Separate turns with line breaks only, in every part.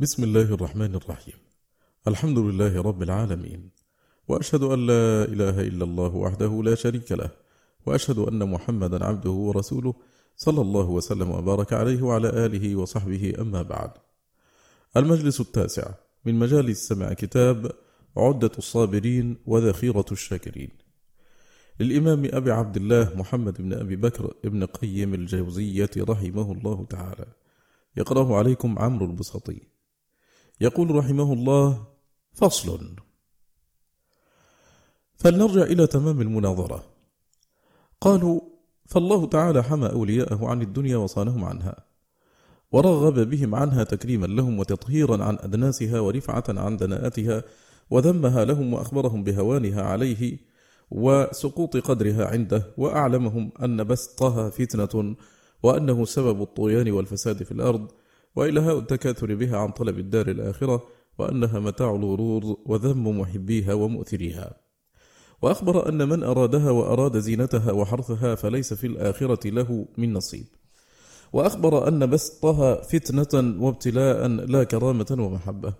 بسم الله الرحمن الرحيم. الحمد لله رب العالمين. وأشهد أن لا إله إلا الله وحده لا شريك له. وأشهد أن محمدا عبده ورسوله صلى الله وسلم وبارك عليه وعلى آله وصحبه أما بعد. المجلس التاسع من مجالس سمع كتاب عدة الصابرين وذخيرة الشاكرين. للإمام أبي عبد الله محمد بن أبي بكر ابن قيم الجوزية رحمه الله تعالى. يقرأه عليكم عمرو البسطي يقول رحمه الله فصل. فلنرجع إلى تمام المناظرة. قالوا فالله تعالى حمى أولياءه عن الدنيا وصانهم عنها ورغب بهم عنها تكريما لهم وتطهيرا عن أدناسها ورفعة عن دناءتها وذمها لهم وأخبرهم بهوانها عليه وسقوط قدرها عنده وأعلمهم أن بسطها فتنة وأنه سبب الطغيان والفساد في الأرض وإلهاء التكاثر بها عن طلب الدار الآخرة وأنها متاع الغرور وذم محبيها ومؤثريها. وأخبر أن من أرادها وأراد زينتها وحرثها فليس في الآخرة له من نصيب. وأخبر أن بسطها فتنة وابتلاء لا كرامة ومحبة.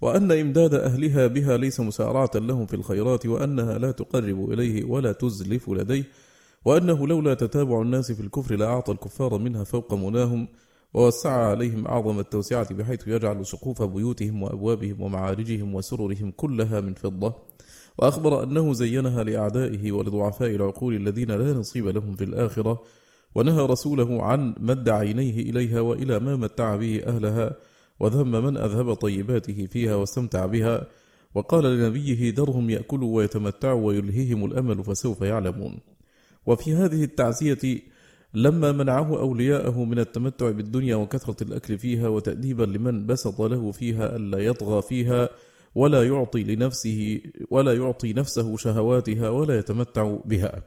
وأن إمداد أهلها بها ليس مسارعة لهم في الخيرات وأنها لا تقرب إليه ولا تزلف لديه. وأنه لولا تتابع الناس في الكفر لأعطى الكفار منها فوق مناهم ووسع عليهم أعظم التوسعة بحيث يجعل سقوف بيوتهم وأبوابهم ومعارجهم وسررهم كلها من فضة. وأخبر أنه زينها لأعدائه ولضعفاء العقول الذين لا نصيب لهم في الآخرة ونهى رسوله عن مد عينيه إليها وإلى ما متع به أهلها وذم من أذهب طيباته فيها واستمتع بها. وقال لنبيه ذرهم يأكلوا ويتمتعوا ويلهيهم الأمل فسوف يعلمون. وفي هذه التعزية لما منعه أولياءه من التمتع بالدنيا وكثرة الأكل فيها وتأديبا لمن بسط له فيها ألا يطغى فيها ولا يعطي لنفسه ولا يعطي نفسه شهواتها ولا يتمتع بها.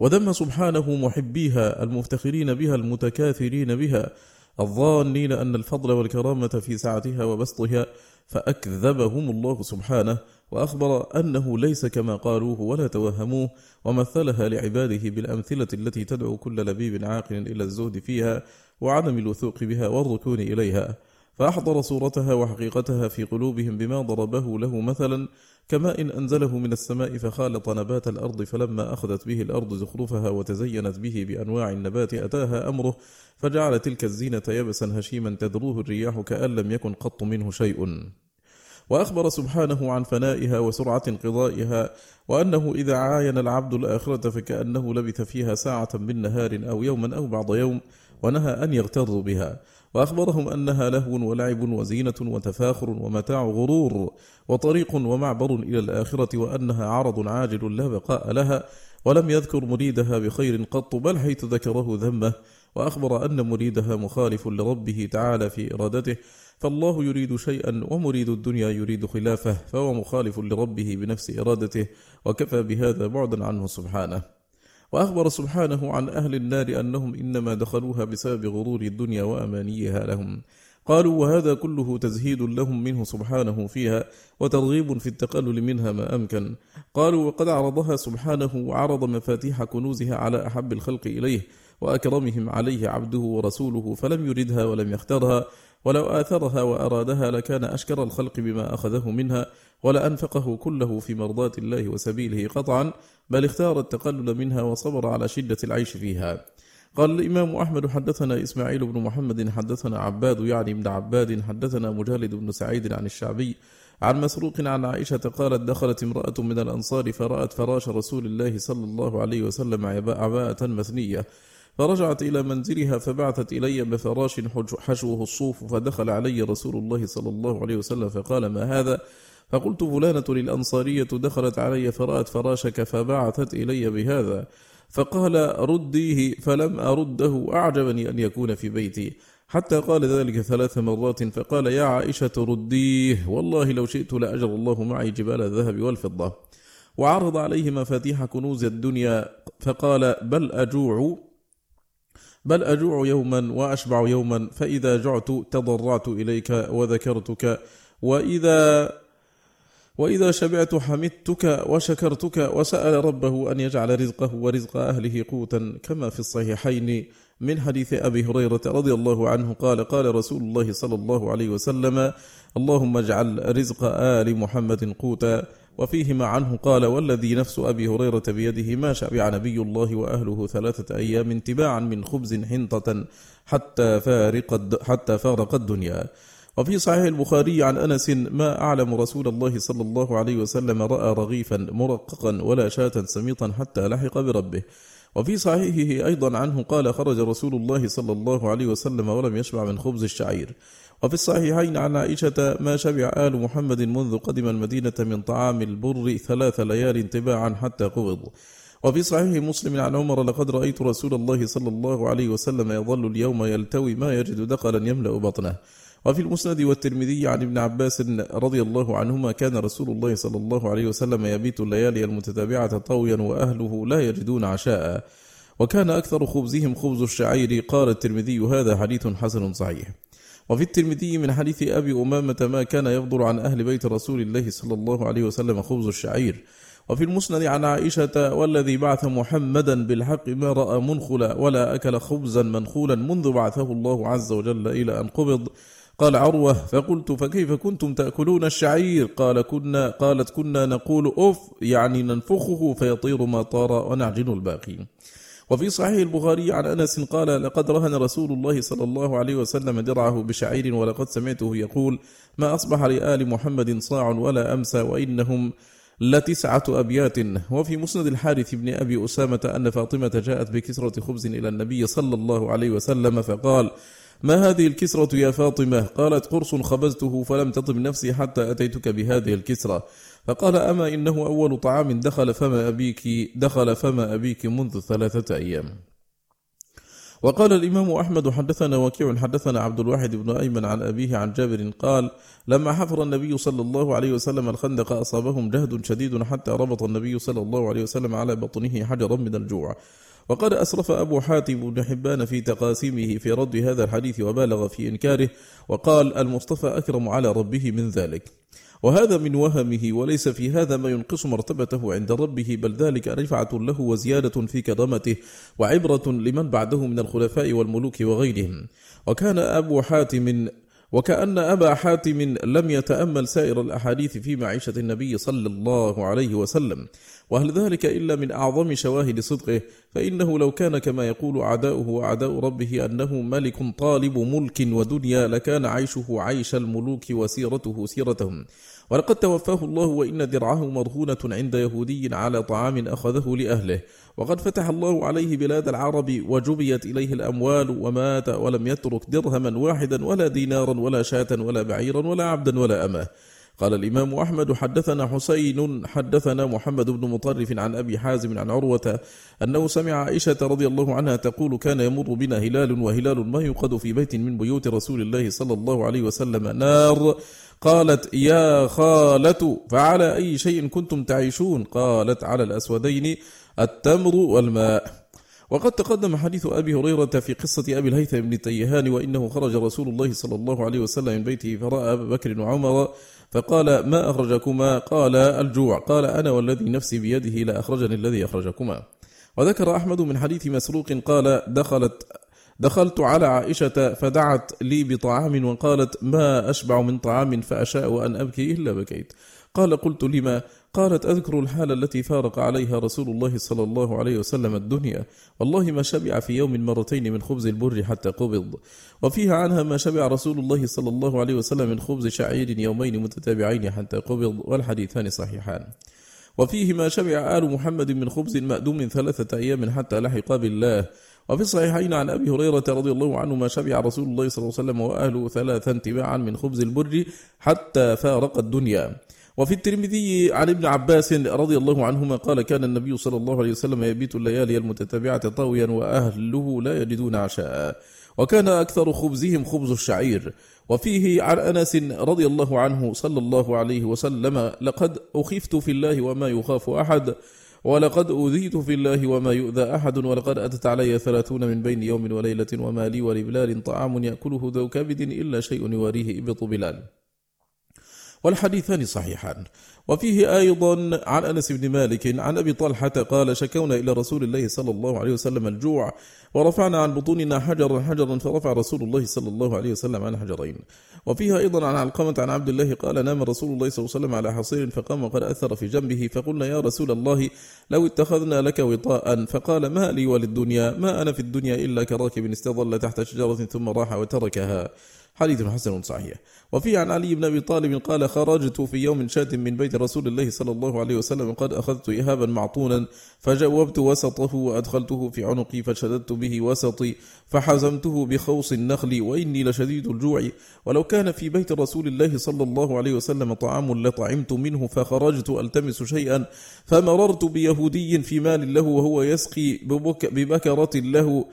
وذم سبحانه محبيها المفتخرين بها المتكاثرين بها الظانين أن الفضل والكرامة في سعتها وبسطها فأكذبهم الله سبحانه وأخبر أنه ليس كما قالوه ولا توهموه ومثلها لعباده بالأمثلة التي تدعو كل لبيب عاقل إلى الزهد فيها وعدم الوثوق بها والركون إليها. فأحضر صورتها وحقيقتها في قلوبهم بما ضربه له مثلا كما إن أنزله من السماء فخالط نبات الأرض فلما أخذت به الأرض زخرفها وتزينت به بأنواع النبات أتاها أمره فجعل تلك الزينة يبسا هشيما تذروه الرياح كأن لم يكن قط منه شيء. وأخبر سبحانه عن فنائها وسرعة انقضائها وأنه إذا عاين العبد الآخرة فكأنه لبث فيها ساعة من نهار أو يوما أو بعض يوم ونهى أن يغتروا بها. وأخبرهم أنها لهو ولعب وزينة وتفاخر ومتاع غرور وطريق ومعبر إلى الآخرة وأنها عرض عاجل لا بقاء لها ولم يذكر مريدها بخير قط بل حيث ذكره ذمة وأخبر أن مريدها مخالف لربه تعالى في إرادته فالله يريد شيئا ومريد الدنيا يريد خلافه فهو مخالف لربه بنفس إرادته وكفى بهذا بعدا عنه سبحانه وأخبر سبحانه عن أهل النار أنهم إنما دخلوها بسبب غرور الدنيا وأمانيها لهم. قالوا وهذا كله تزهيد لهم منه سبحانه فيها وترغيب في التقلل منها ما أمكن. قالوا وقد عرضها سبحانه وعرض مفاتيح كنوزها على أحب الخلق إليه وأكرمهم عليه عبده ورسوله فلم يردها ولم يخترها ولو آثرها وأرادها لكان أشكر الخلق بما أخذه منها ولأنفقه كله في مرضاة الله وسبيله قطعا بل اختار التقلل منها وصبر على شدة العيش فيها. قال الإمام أحمد حدثنا إسماعيل بن محمد حدثنا عباد يعني ابن عباد حدثنا مجالد بن سعيد عن الشعبي عن مسروق عن عائشة قالت دخلت امرأة من الأنصار فرأت فراش رسول الله صلى الله عليه وسلم عباءة مثنية. فرجعت إلى منزلها فبعثت إلي بفراش حشوه الصوف فدخل علي رسول الله صلى الله عليه وسلم فقال ما هذا؟ فقلت فلانة للأنصارية دخلت علي فرأت فراشك فبعثت إلي بهذا. فقال رديه فلم أرده أعجبني أن يكون في بيتي. حتى قال ذلك ثلاث مرات فقال يا عائشة رديه والله لو شئت لأجر الله معي جبال الذهب والفضة. وعرض عليه مفاتيح كنوز الدنيا فقال بل أجوع بل أجوع يوما وأشبع يوما فإذا جعت تضرعت إليك وذكرتك وإذا وإذا شبعت حمدتك وشكرتك وسأل ربه أن يجعل رزقه ورزق أهله قوتا كما في الصحيحين من حديث أبي هريرة رضي الله عنه قال قال رسول الله صلى الله عليه وسلم اللهم اجعل رزق آل محمد قوتا. وفيهما عنه قال والذي نفس أبي هريرة بيده ما شبع نبي الله وأهله ثلاثة أيام تباعا من خبز حنطة حتى فارق حتى فارق الدنيا. وفي صحيح البخاري عن أنس ما أعلم رسول الله صلى الله عليه وسلم رأى رغيفا مرققا ولا شاة سميطا حتى لحق بربه. وفي صحيحه أيضا عنه قال خرج رسول الله صلى الله عليه وسلم ولم يشبع من خبز الشعير. وفي الصحيحين عن عائشة ما شبع آل محمد منذ قدم المدينة من طعام البر ثلاث ليال تباعا حتى قبض. وفي صحيح مسلم عن عمر لقد رأيت رسول الله صلى الله عليه وسلم يظل اليوم يلتوي ما يجد دقلا يملأ بطنه. وفي المسند والترمذي عن ابن عباس رضي الله عنهما كان رسول الله صلى الله عليه وسلم يبيت الليالي المتتابعة طويا وأهله لا يجدون عشاء. وكان أكثر خبزهم خبز الشعير. قال الترمذي هذا حديث حسن صحيح. وفي الترمذي من حديث أبي أمامة ما كان يفضل عن أهل بيت رسول الله صلى الله عليه وسلم خبز الشعير. وفي المسند عن عائشة والذي بعث محمدا بالحق ما رأى منخلا ولا أكل خبزا منخولا منذ بعثه الله عز وجل إلى أن قبض. قال عروة فقلت فكيف كنتم تأكلون الشعير؟ قال كنا قالت كنا نقول أف يعني ننفخه فيطير ما طار ونعجن الباقي وفي صحيح البخاري عن أنس قال لقد رهن رسول الله صلى الله عليه وسلم درعه بشعير ولقد سمعته يقول ما أصبح لآل محمد صاع ولا أمسى وإنهم لتسعة أبيات وفي مسند الحارث بن أبي أسامة أن فاطمة جاءت بكسرة خبز إلى النبي صلى الله عليه وسلم فقال ما هذه الكسرة يا فاطمة؟ قالت قرص خبزته فلم تطب نفسي حتى أتيتك بهذه الكسرة. فقال أما إنه أول طعام دخل فما أبيك دخل فما أبيك منذ ثلاثة أيام. وقال الإمام أحمد حدثنا وكيع حدثنا عبد الواحد بن أيمن عن أبيه عن جابر قال لما حفر النبي صلى الله عليه وسلم الخندق أصابهم جهد شديد حتى ربط النبي صلى الله عليه وسلم على بطنه حجرا من الجوع. وقد أسرف أبو حاتم بن حبان في تقاسيمه في رد هذا الحديث وبالغ في إنكاره وقال المصطفى أكرم على ربه من ذلك. وهذا من وهمه وليس في هذا ما ينقص مرتبته عند ربه بل ذلك رفعة له وزيادة في كرامته وعبرة لمن بعده من الخلفاء والملوك وغيرهم. وكان أبو حاتم وكأن أبا حاتم لم يتأمل سائر الأحاديث في معيشة النبي صلى الله عليه وسلم. وهل ذلك إلا من أعظم شواهد صدقه؟ فإنه لو كان كما يقول أعداؤه وأعداء ربه أنه ملك طالب ملك ودنيا لكان عيشه عيش الملوك وسيرته سيرتهم. ولقد توفاه الله وإن درعه مرهونة عند يهودي على طعام أخذه لأهله. وقد فتح الله عليه بلاد العرب وجبيت إليه الأموال ومات ولم يترك درهما واحدا ولا دينارا ولا شاة ولا بعيرا ولا عبدا ولا أمة. قال الإمام أحمد حدثنا حسين حدثنا محمد بن مطرف عن أبي حازم عن عروة أنه سمع عائشة رضي الله عنها تقول كان يمر بنا هلال وهلال ما يوقد في بيت من بيوت رسول الله صلى الله عليه وسلم نار. قالت يا خالة فعلى أي شيء كنتم تعيشون؟ قالت على الأسودين التمر والماء. وقد تقدم حديث أبي هريرة في قصة أبي الهيثم بن تيهان وإنه خرج رسول الله صلى الله عليه وسلم من بيته فرأى أبا بكر وعمر فقال ما أخرجكما؟ قال الجوع. قال أنا والذي نفسي بيده لا أخرجني الذي أخرجكما. وذكر أحمد من حديث مسروق قال دخلت دخلت على عائشة فدعت لي بطعام وقالت ما أشبع من طعام فأشاء أن أبكي إلا بكيت. قال قلت لما؟ قالت أذكر الحال التي فارق عليها رسول الله صلى الله عليه وسلم الدنيا. والله ما شبع في يوم مرتين من خبز البر حتى قبض. وفيها عنها ما شبع رسول الله صلى الله عليه وسلم من خبز شعير يومين متتابعين حتى قبض والحديثان صحيحان. وفيه ما شبع آل محمد من خبز مأدوم ثلاثة أيام حتى لحق بالله. وفي الصحيحين عن أبي هريرة رضي الله عنه ما شبع رسول الله صلى الله عليه وسلم وأهله ثلاثا تباعا من خبز البر حتى فارق الدنيا. وفي الترمذي عن ابن عباس رضي الله عنهما قال كان النبي صلى الله عليه وسلم يبيت الليالي المتتابعة طاويا وأهله لا يجدون عشاء. وكان أكثر خبزهم خبز الشعير. وفيه عن أنس رضي الله عنه صلى الله عليه وسلم لقد أخفت في الله وما يخاف أحد ولقد أوذيت في الله وما يؤذى أحد ولقد أتت علي ثلاثون من بين يوم وليلة وما لي ولبلال طعام يأكله ذو كبد إلا شيء يواريه إبط بلال. والحديثان صحيحان. وفيه أيضا عن أنس بن مالك عن أبي طلحة قال شكونا إلى رسول الله صلى الله عليه وسلم الجوع ورفعنا عن بطوننا حجرا حجرا فرفع رسول الله صلى الله عليه وسلم عن حجرين. وفيها أيضا عن علقمة عن عبد الله قال نام رسول الله صلى الله عليه وسلم على حصير فقام وقد أثر في جنبه فقلنا يا رسول الله لو اتخذنا لك وطاء فقال ما لي وللدنيا ما أنا في الدنيا إلا كراكب استظل تحت شجرة ثم راح وتركها. حديث حسن صحيح. وفي عن علي بن أبي طالب قال خرجت في يوم شات من بيت رسول الله صلى الله عليه وسلم قد أخذت إهابا معطونا فجوبت وسطه وأدخلته في عنقي فشددت به وسطي فحزمته بخوص النخل وإني لشديد الجوع. ولو كان في بيت رسول الله صلى الله عليه وسلم طعام لطعمت منه فخرجت ألتمس شيئا فمررت بيهودي في مال له وهو يسقي ببكرة له.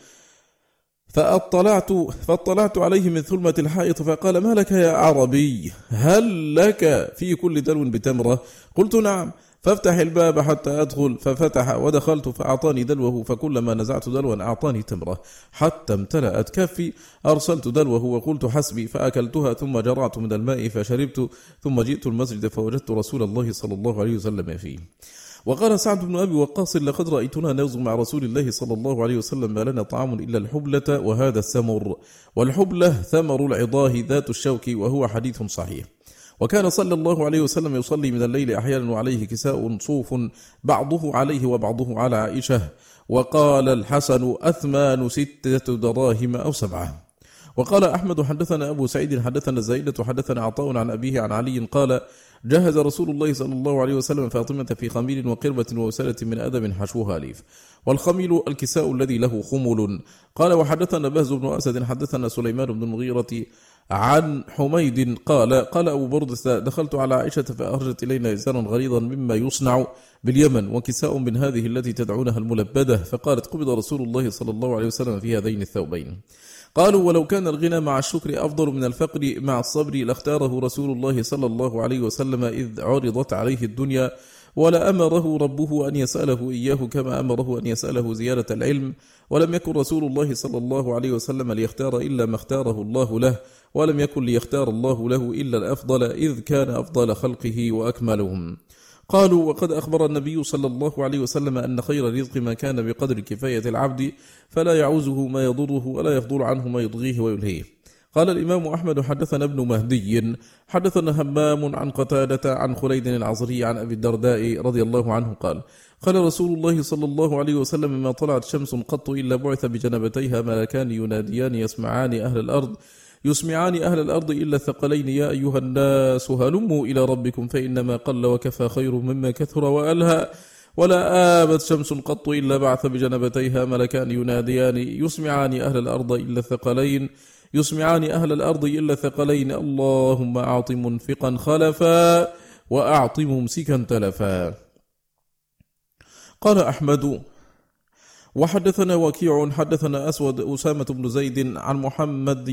فأطلعت فأطلعت عليه من ثلمة الحائط فقال ما لك يا عربي؟ هل لك في كل دلو بتمرة؟ قلت نعم. فافتح الباب حتى أدخل ففتح ودخلت فأعطاني دلوه فكلما نزعت دلوا أعطاني تمرة. حتى امتلأت كفي أرسلت دلوه وقلت حسبي فأكلتها ثم جرعت من الماء فشربت ثم جئت المسجد فوجدت رسول الله صلى الله عليه وسلم فيه. وقال سعد بن أبي وقاص لقد رأيتنا نوز مع رسول الله صلى الله عليه وسلم ما لنا طعام إلا الحبلة وهذا السمر والحبلة ثمر العضاه ذات الشوك وهو حديث صحيح. وكان صلى الله عليه وسلم يصلي من الليل أحيانا وعليه كساء صوف بعضه عليه وبعضه على عائشة. وقال الحسن أثمان ستة دراهم أو سبعة. وقال أحمد حدثنا أبو سعيد حدثنا زيدة حدثنا عطاء عن أبيه عن علي قال جهز رسول الله صلى الله عليه وسلم فاطمة في خميل وقربة ووسالة من أدب حشوها ليف. والخميل الكساء الذي له خمل قال وحدثنا بهز بن أسد حدثنا سليمان بن المغيرة عن حميد قال قال أبو بردة دخلت على عائشة فأخرجت إلينا إزارا غليظا مما يصنع باليمن وكساء من هذه التي تدعونها الملبدة. فقالت قبض رسول الله صلى الله عليه وسلم في هذين الثوبين. قالوا ولو كان الغنى مع الشكر أفضل من الفقر مع الصبر لاختاره رسول الله صلى الله عليه وسلم إذ عرضت عليه الدنيا ولأمره ربه أن يسأله إياه كما أمره أن يسأله زيادة العلم ولم يكن رسول الله صلى الله عليه وسلم ليختار إلا ما اختاره الله له ولم يكن ليختار الله له إلا الأفضل إذ كان أفضل خلقه وأكملهم قالوا وقد أخبر النبي صلى الله عليه وسلم أن خير الرزق ما كان بقدر كفاية العبد فلا يعوزه ما يضره ولا يفضل عنه ما يضغيه ويلهيه. قال الإمام أحمد حدثنا ابن مهدي حدثنا همام عن قتادة عن خليد العصري عن أبي الدرداء رضي الله عنه قال قال رسول الله صلى الله عليه وسلم ما طلعت شمس قط إلا بعث بجنبتيها ملكان يناديان يسمعان أهل الأرض يسمعان أهل الأرض إلا الثقلين يا أيها الناس هلموا إلى ربكم فإنما قل وكفى خير مما كثر وألهى. ولا آبت شمس قط إلا بعث بجنبتيها ملكان يناديان. يسمعان أهل الأرض إلا الثقلين يسمعان أهل الأرض إلا الثقلين. اللهم أعط منفقا خلفا وأعط ممسكا تلفا. قال أحمد وحدثنا وكيع حدثنا أسود أسامة بن زيد عن محمد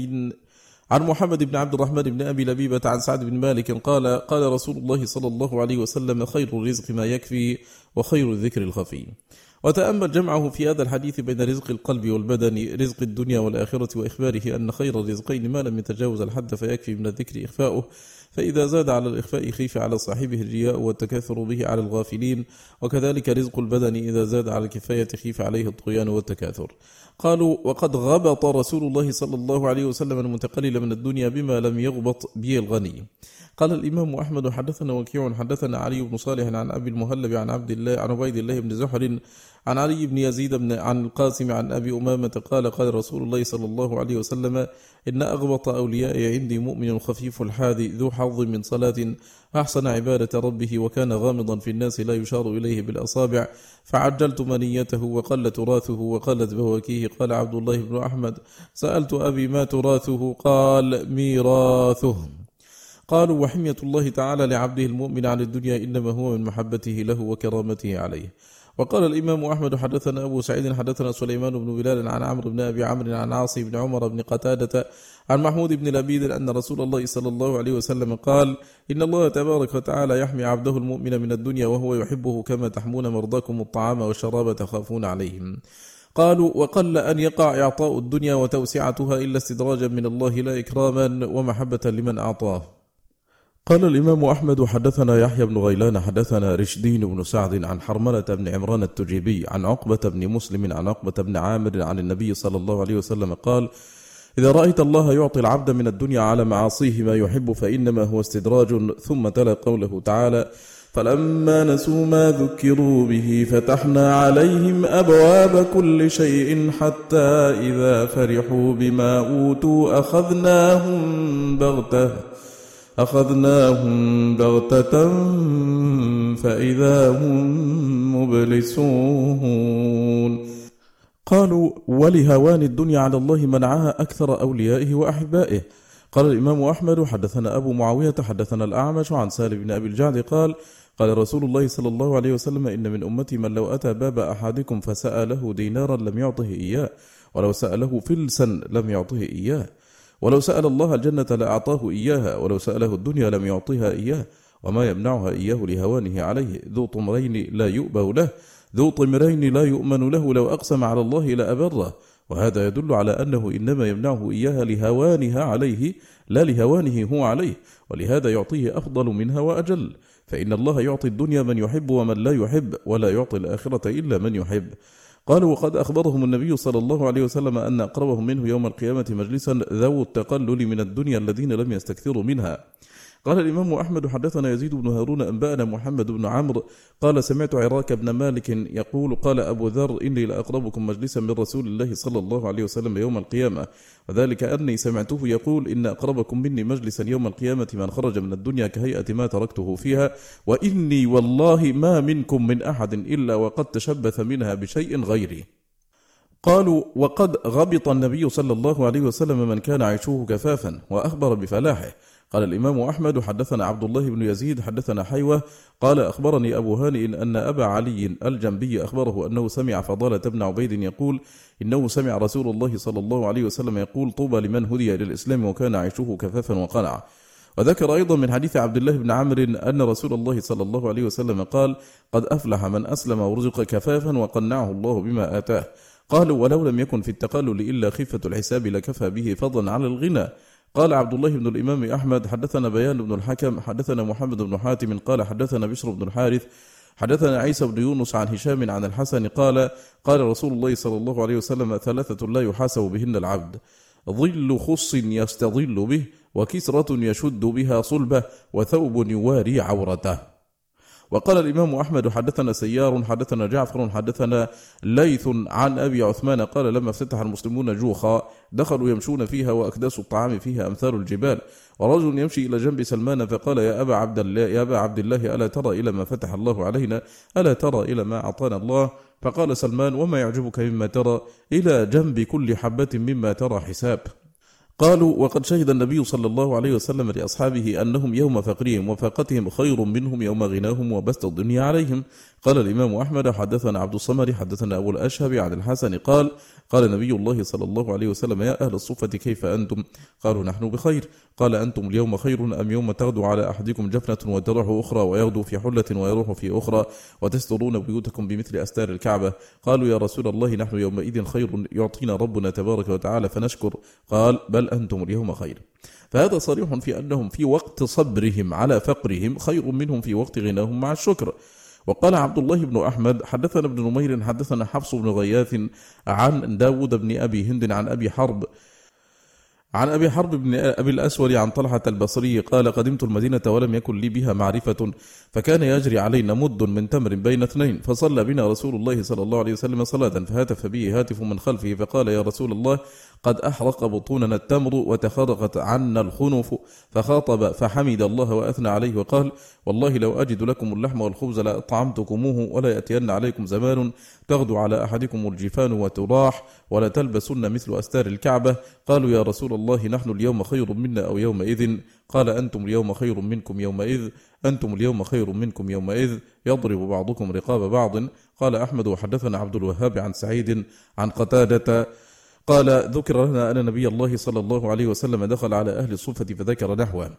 عن محمد بن عبد الرحمن بن أبي لبيبة عن سعد بن مالك قال قال رسول الله صلى الله عليه وسلم خير الرزق ما يكفي وخير الذكر الخفي. وتأمل جمعه في هذا الحديث بين رزق القلب والبدن رزق الدنيا والآخرة وإخباره أن خير الرزقين ما لم يتجاوز الحد فيكفي من الذكر إخفاؤه. فإذا زاد على الإخفاء خيف على صاحبه الرياء والتكاثر به على الغافلين. وكذلك رزق البدن إذا زاد على الكفاية خيف عليه الطغيان والتكاثر. قالوا وقد غبط رسول الله صلى الله عليه وسلم المتقلل من الدنيا بما لم يغبط به الغني. قال الإمام أحمد حدثنا وكيع حدثنا علي بن صالح عن أبي المهلب عن عبد الله عن عبيد الله بن زحر عن علي بن يزيد بن عن القاسم عن أبي أمامة قال قال رسول الله صلى الله عليه وسلم إن أغبط أوليائي عندي مؤمن خفيف الحاذي ذو حظ من صلاة أحسن عبادة ربه وكان غامضا في الناس لا يشار إليه بالأصابع. فعجلت منيته وقل تراثه وقلت بواكيه. قال عبد الله بن أحمد سألت أبي ما تراثه؟ قال ميراثه. قالوا وحمية الله تعالى لعبده المؤمن عن الدنيا إنما هو من محبته له وكرامته عليه. وقال الإمام أحمد حدثنا أبو سعيد حدثنا سليمان بن بلال عن عمرو بن أبي عمرو عن عاصي بن عمر بن قتادة عن محمود بن لبيد أن رسول الله صلى الله عليه وسلم قال إن الله تبارك وتعالى يحمي عبده المؤمن من الدنيا وهو يحبه كما تحمون مرضاكم الطعام والشراب تخافون عليهم قالوا وقل أن يقع إعطاء الدنيا وتوسعتها إلا استدراجا من الله لا إكراما ومحبة لمن أعطاه قال الإمام أحمد حدثنا يحيى بن غيلان حدثنا رشدين بن سعد عن حرملة بن عمران التجيبي عن عقبة بن مسلم عن عقبة بن عامر عن النبي صلى الله عليه وسلم قال إذا رأيت الله يعطي العبد من الدنيا على معاصيه ما يحب فإنما هو استدراج ثم تلا قوله تعالى فلما نسوا ما ذكروا به فتحنا عليهم أبواب كل شيء حتى إذا فرحوا بما أوتوا أخذناهم بغتة أخذناهم بغتة فإذا هم مبلسون. قالوا ولهوان الدنيا على الله منعها أكثر أوليائه وأحبائه. قال الإمام أحمد حدثنا أبو معاوية حدثنا الأعمش عن سالم بن أبي الجعد قال قال رسول الله صلى الله عليه وسلم إن من أمتي من لو أتى باب أحدكم فسأله دينارا لم يعطه إياه ولو سأله فلسا لم يعطه إياه. ولو سأل الله الجنة لأعطاه إياها ولو سأله الدنيا لم يعطيها إياه وما يمنعها إياه لهوانه عليه. ذو طمرين لا يؤبه له ذو طمرين لا يؤمن له لو أقسم على الله لأبره. وهذا يدل على أنه إنما يمنعه إياها لهوانها عليه لا لهوانه هو عليه. ولهذا يعطيه أفضل منها وأجل. فإن الله يعطي الدنيا من يحب ومن لا يحب ولا يعطي الآخرة إلا من يحب. قالوا وقد أخبرهم النبي صلى الله عليه وسلم أن أقربهم منه يوم القيامة مجلسا ذو التقلل من الدنيا الذين لم يستكثروا منها. قال الإمام أحمد حدثنا يزيد بن هارون أنبأنا محمد بن عمرو قال سمعت عراك بن مالك يقول قال أبو ذر إني لأقربكم مجلسا من رسول الله صلى الله عليه وسلم يوم القيامة وذلك أني سمعته يقول إن أقربكم مني مجلسا يوم القيامة من خرج من الدنيا كهيئة ما تركته فيها وإني والله ما منكم من أحد إلا وقد تشبث منها بشيء غيري. قالوا وقد غبط النبي صلى الله عليه وسلم من كان عيشه كفافا وأخبر بفلاحه. قال الإمام أحمد حدثنا عبد الله بن يزيد حدثنا حيوة قال أخبرني أبو هانئ أن أبا علي الجنبي أخبره أنه سمع فضالة بن عبيد يقول إنه سمع رسول الله صلى الله عليه وسلم يقول طوبى لمن هدي إلى الإسلام وكان عيشه كفافا وقنع. وذكر أيضا من حديث عبد الله بن عمرو أن رسول الله صلى الله عليه وسلم قال قد أفلح من أسلم ورزق كفافا وقنعه الله بما آتاه. قالوا ولو لم يكن في التقلل إلا خفة الحساب لكفى به فضلا على الغنى. قال عبد الله بن الإمام أحمد حدثنا بيان بن الحكم حدثنا محمد بن حاتم قال حدثنا بشر بن الحارث حدثنا عيسى بن يونس عن هشام عن الحسن قال قال رسول الله صلى الله عليه وسلم ثلاثة لا يحاسب بهن العبد ظل خص يستظل به وكسرة يشد بها صلبه وثوب يواري عورته. وقال الإمام أحمد حدثنا سيار حدثنا جعفر حدثنا ليث عن أبي عثمان قال لما افتتح المسلمون جوخا دخلوا يمشون فيها وأكداس الطعام فيها أمثال الجبال. ورجل يمشي إلى جنب سلمان فقال يا أبا عبد الله يا أبا عبد الله ألا ترى إلى ما فتح الله علينا؟ ألا ترى إلى ما أعطانا الله؟ فقال سلمان وما يعجبك مما ترى؟ إلى جنب كل حبة مما ترى حساب. قالوا وقد شهد النبي صلى الله عليه وسلم لأصحابه أنهم يوم فقرهم وفاقتهم خير منهم يوم غناهم وبسط الدنيا عليهم. قال الإمام أحمد حدثنا عبد الصمد حدثنا أبو الأشهب عن الحسن قال قال نبي الله صلى الله عليه وسلم يا أهل الصفة كيف أنتم؟ قالوا نحن بخير قال أنتم اليوم خير أم يوم تغدو على أحدكم جفنة وتروح أخرى ويغدو في حلة ويروح في أخرى وتسترون بيوتكم بمثل أستار الكعبة؟ قالوا يا رسول الله نحن يومئذ خير يعطينا ربنا تبارك وتعالى فنشكر قال بل أنتم اليوم خير. فهذا صريح في أنهم في وقت صبرهم على فقرهم خير منهم في وقت غناهم مع الشكر. وقال عبد الله بن أحمد حدثنا ابن نمير حدثنا حفص بن غياث عن داود بن أبي هند عن أبي حرب عن أبي حرب بن أبي الأسود عن طلحة البصري قال قدمت المدينة ولم يكن لي بها معرفة فكان يجري علينا مد من تمر بين اثنين فصلى بنا رسول الله صلى الله عليه وسلم صلاة فهاتف به هاتف من خلفه فقال يا رسول الله قد أحرق بطوننا التمر وتخرقت عنا الخنف فخاطب فحمد الله وأثنى عليه وقال والله لو أجد لكم اللحم والخبز لأطعمتكموه ولا يأتين عليكم زمان تغدو على أحدكم الجفان وتراح ولا تلبسن مثل أستار الكعبة. قالوا يا رسول الله نحن اليوم خير منا أو يومئذ؟ قال أنتم اليوم خير منكم يومئذ أنتم اليوم خير منكم يومئذ يضرب بعضكم رقاب بعض. قال أحمد وحدثنا عبد الوهاب عن سعيد عن قتادة قال ذكر لنا أن نبي الله صلى الله عليه وسلم دخل على أهل الصفة فذكر نحوه.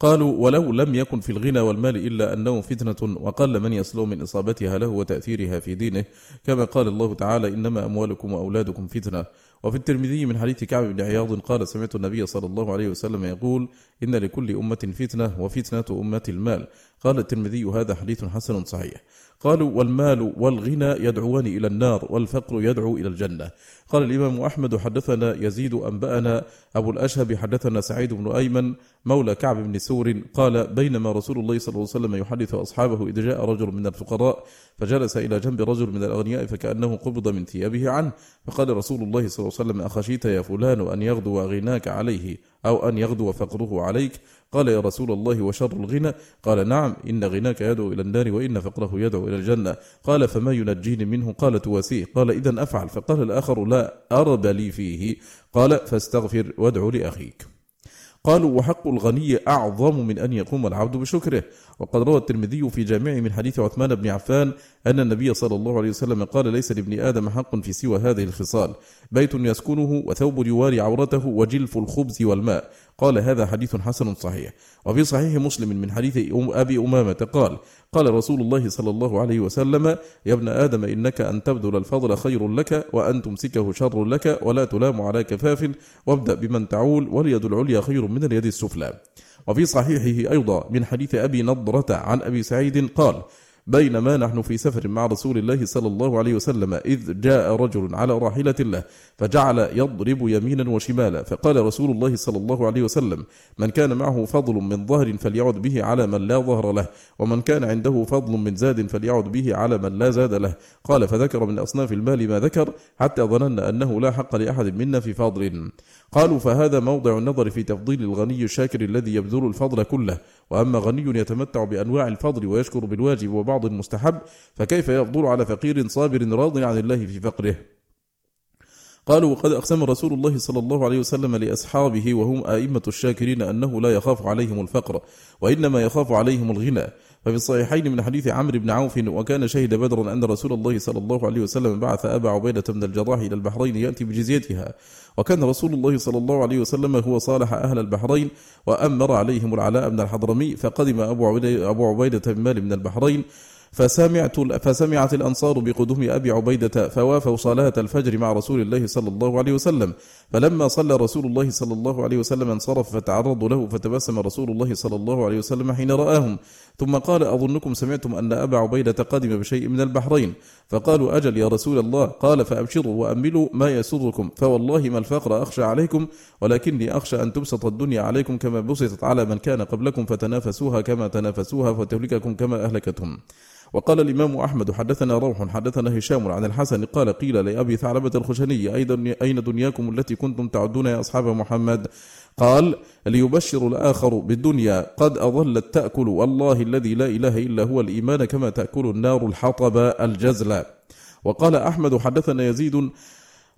قالوا ولو لم يكن في الغنى والمال إلا أنه فتنة وقل من يسلو من إصابتها له وتأثيرها في دينه كما قال الله تعالى إنما أموالكم وأولادكم فتنة. وفي الترمذي من حديث كعب بن عياض قال سمعت النبي صلى الله عليه وسلم يقول إن لكل أمة فتنة وفتنة أمة المال. قال الترمذي هذا حديث حسن صحيح. قالوا والمال والغنى يدعوان إلى النار والفقر يدعو إلى الجنة. قال الإمام أحمد حدثنا يزيد أنبأنا أبو الأشهب حدثنا سعيد بن أيمن مولى كعب بن سور قال بينما رسول الله صلى الله عليه وسلم يحدث أصحابه إذ جاء رجل من الفقراء فجلس إلى جنب رجل من الأغنياء فكأنه قبض من ثيابه عنه. فقال رسول الله صلى الله عليه وسلم أخشيت يا فلان أن يغدو غناك عليه أو أن يغدو فقره عليك؟ قال يا رسول الله وشر الغنى؟ قال نعم إن غناك يدعو إلى النار وإن فقره يدعو إلى الجنة. قال فما ينجيني منه؟ قال تواسيه. قال إذا أفعل؟ فقال الآخر لا أرب لي فيه. قال فاستغفر وادع لأخيك. قالوا وحق الغني أعظم من أن يقوم العبد بشكره. وقد روى الترمذي في جامعه من حديث عثمان بن عفان أن النبي صلى الله عليه وسلم قال ليس لابن آدم حق في سوى هذه الخصال بيت يسكنه وثوب يواري عورته وجلف الخبز والماء. قال هذا حديث حسن صحيح. وفي صحيح مسلم من حديث أبي أمامة قال قال رسول الله صلى الله عليه وسلم يا ابن آدم إنك أن تبذل الفضل خير لك وأن تمسكه شر لك ولا تلام على كفاف وابدأ بمن تعول واليد العليا خير من اليد السفلى. وفي صحيحه أيضا من حديث أبي نضرة عن أبي سعيد قال بينما نحن في سفر مع رسول الله صلى الله عليه وسلم إذ جاء رجل على راحلة له فجعل يضرب يمينا وشمالا فقال رسول الله صلى الله عليه وسلم من كان معه فضل من ظهر فليعد به على من لا ظهر له ومن كان عنده فضل من زاد فليعد به على من لا زاد له قال فذكر من أصناف المال ما ذكر حتى ظننا أنه لا حق لأحد منا في فضل قالوا فهذا موضع النظر في تفضيل الغني الشاكر الذي يبذل الفضل كله. وأما غني يتمتع بأنواع الفضل ويشكر بالواجب وبعض المستحب فكيف يفضل على فقير صابر راض عن الله في فقره؟ قالوا وقد أقسم رسول الله صلى الله عليه وسلم لأصحابه وهم آئمة الشاكرين أنه لا يخاف عليهم الفقر وإنما يخاف عليهم الغنى. ففي الصحيحين من حديث عمرو بن عوف وكان شهد بدرا أن رسول الله صلى الله عليه وسلم بعث أبا عبيدة بن الجراح إلى البحرين يأتي بجزيتها. وكان رسول الله صلى الله عليه وسلم هو صالح أهل البحرين وأمر عليهم العلاء بن الحضرمي فقدم أبو عبيدة بن مال من البحرين. فسمعت فسمعت الأنصار بقدوم أبي عبيدة فوافوا صلاة الفجر مع رسول الله صلى الله عليه وسلم. فلما صلى رسول الله صلى الله عليه وسلم انصرف فتعرضوا له فتبسم رسول الله صلى الله عليه وسلم حين رآهم. ثم قال أظنكم سمعتم أن أبا عبيدة قدم بشيء من البحرين. فقالوا أجل يا رسول الله. قال فأبشروا وأملوا ما يسركم. فوالله ما الفقر أخشى عليكم ولكني أخشى أن تبسط الدنيا عليكم كما بسطت على من كان قبلكم فتنافسوها كما تنافسوها فتهلككم كما أهلكتهم. وقال الإمام أحمد حدثنا روح حدثنا هشام عن الحسن قال قيل لأبي ثعلبة الخشني أين دنياكم التي كنتم تعدون يا أصحاب محمد؟ قال ليبشر الآخر بالدنيا قد أظلت تأكل والله الذي لا إله إلا هو الإيمان كما تأكل النار الحطب الجزل وقال أحمد حدثنا يزيد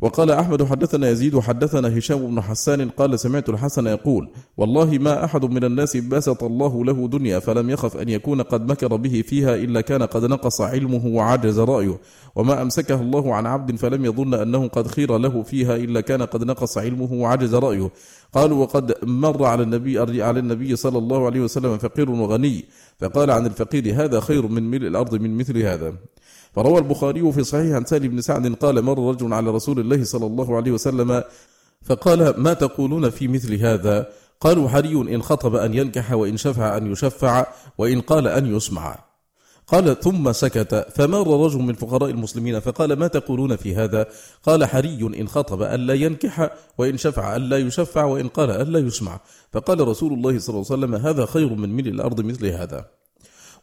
وقال أحمد حدثنا يزيد حدثنا هشام بن حسان قال سمعت الحسن يقول والله ما أحد من الناس بسط الله له دنيا فلم يخف أن يكون قد مكر به فيها إلا كان قد نقص علمه وعجز رأيه وما أمسكه الله عن عبد فلم يظن أنه قد خير له فيها إلا كان قد نقص علمه وعجز رأيه قالوا وقد مر على النبي على النبي صلى الله عليه وسلم فقير وغني فقال عن الفقير هذا خير من ملء الأرض من مثل هذا فروى البخاري في صحيح عن سالم بن سعد قال مر رجل على رسول الله صلى الله عليه وسلم فقال ما تقولون في مثل هذا؟ قالوا حري إن خطب أن ينكح وإن شفع أن يشفع وإن قال أن يسمع. قال ثم سكت. فمر رجل من فقراء المسلمين فقال ما تقولون في هذا؟ قال حري إن خطب ألا ينكح وإن شفع ألا يشفع وإن قال ألا يسمع. فقال رسول الله صلى الله عليه وسلم هذا خير من ملء الأرض مثل هذا.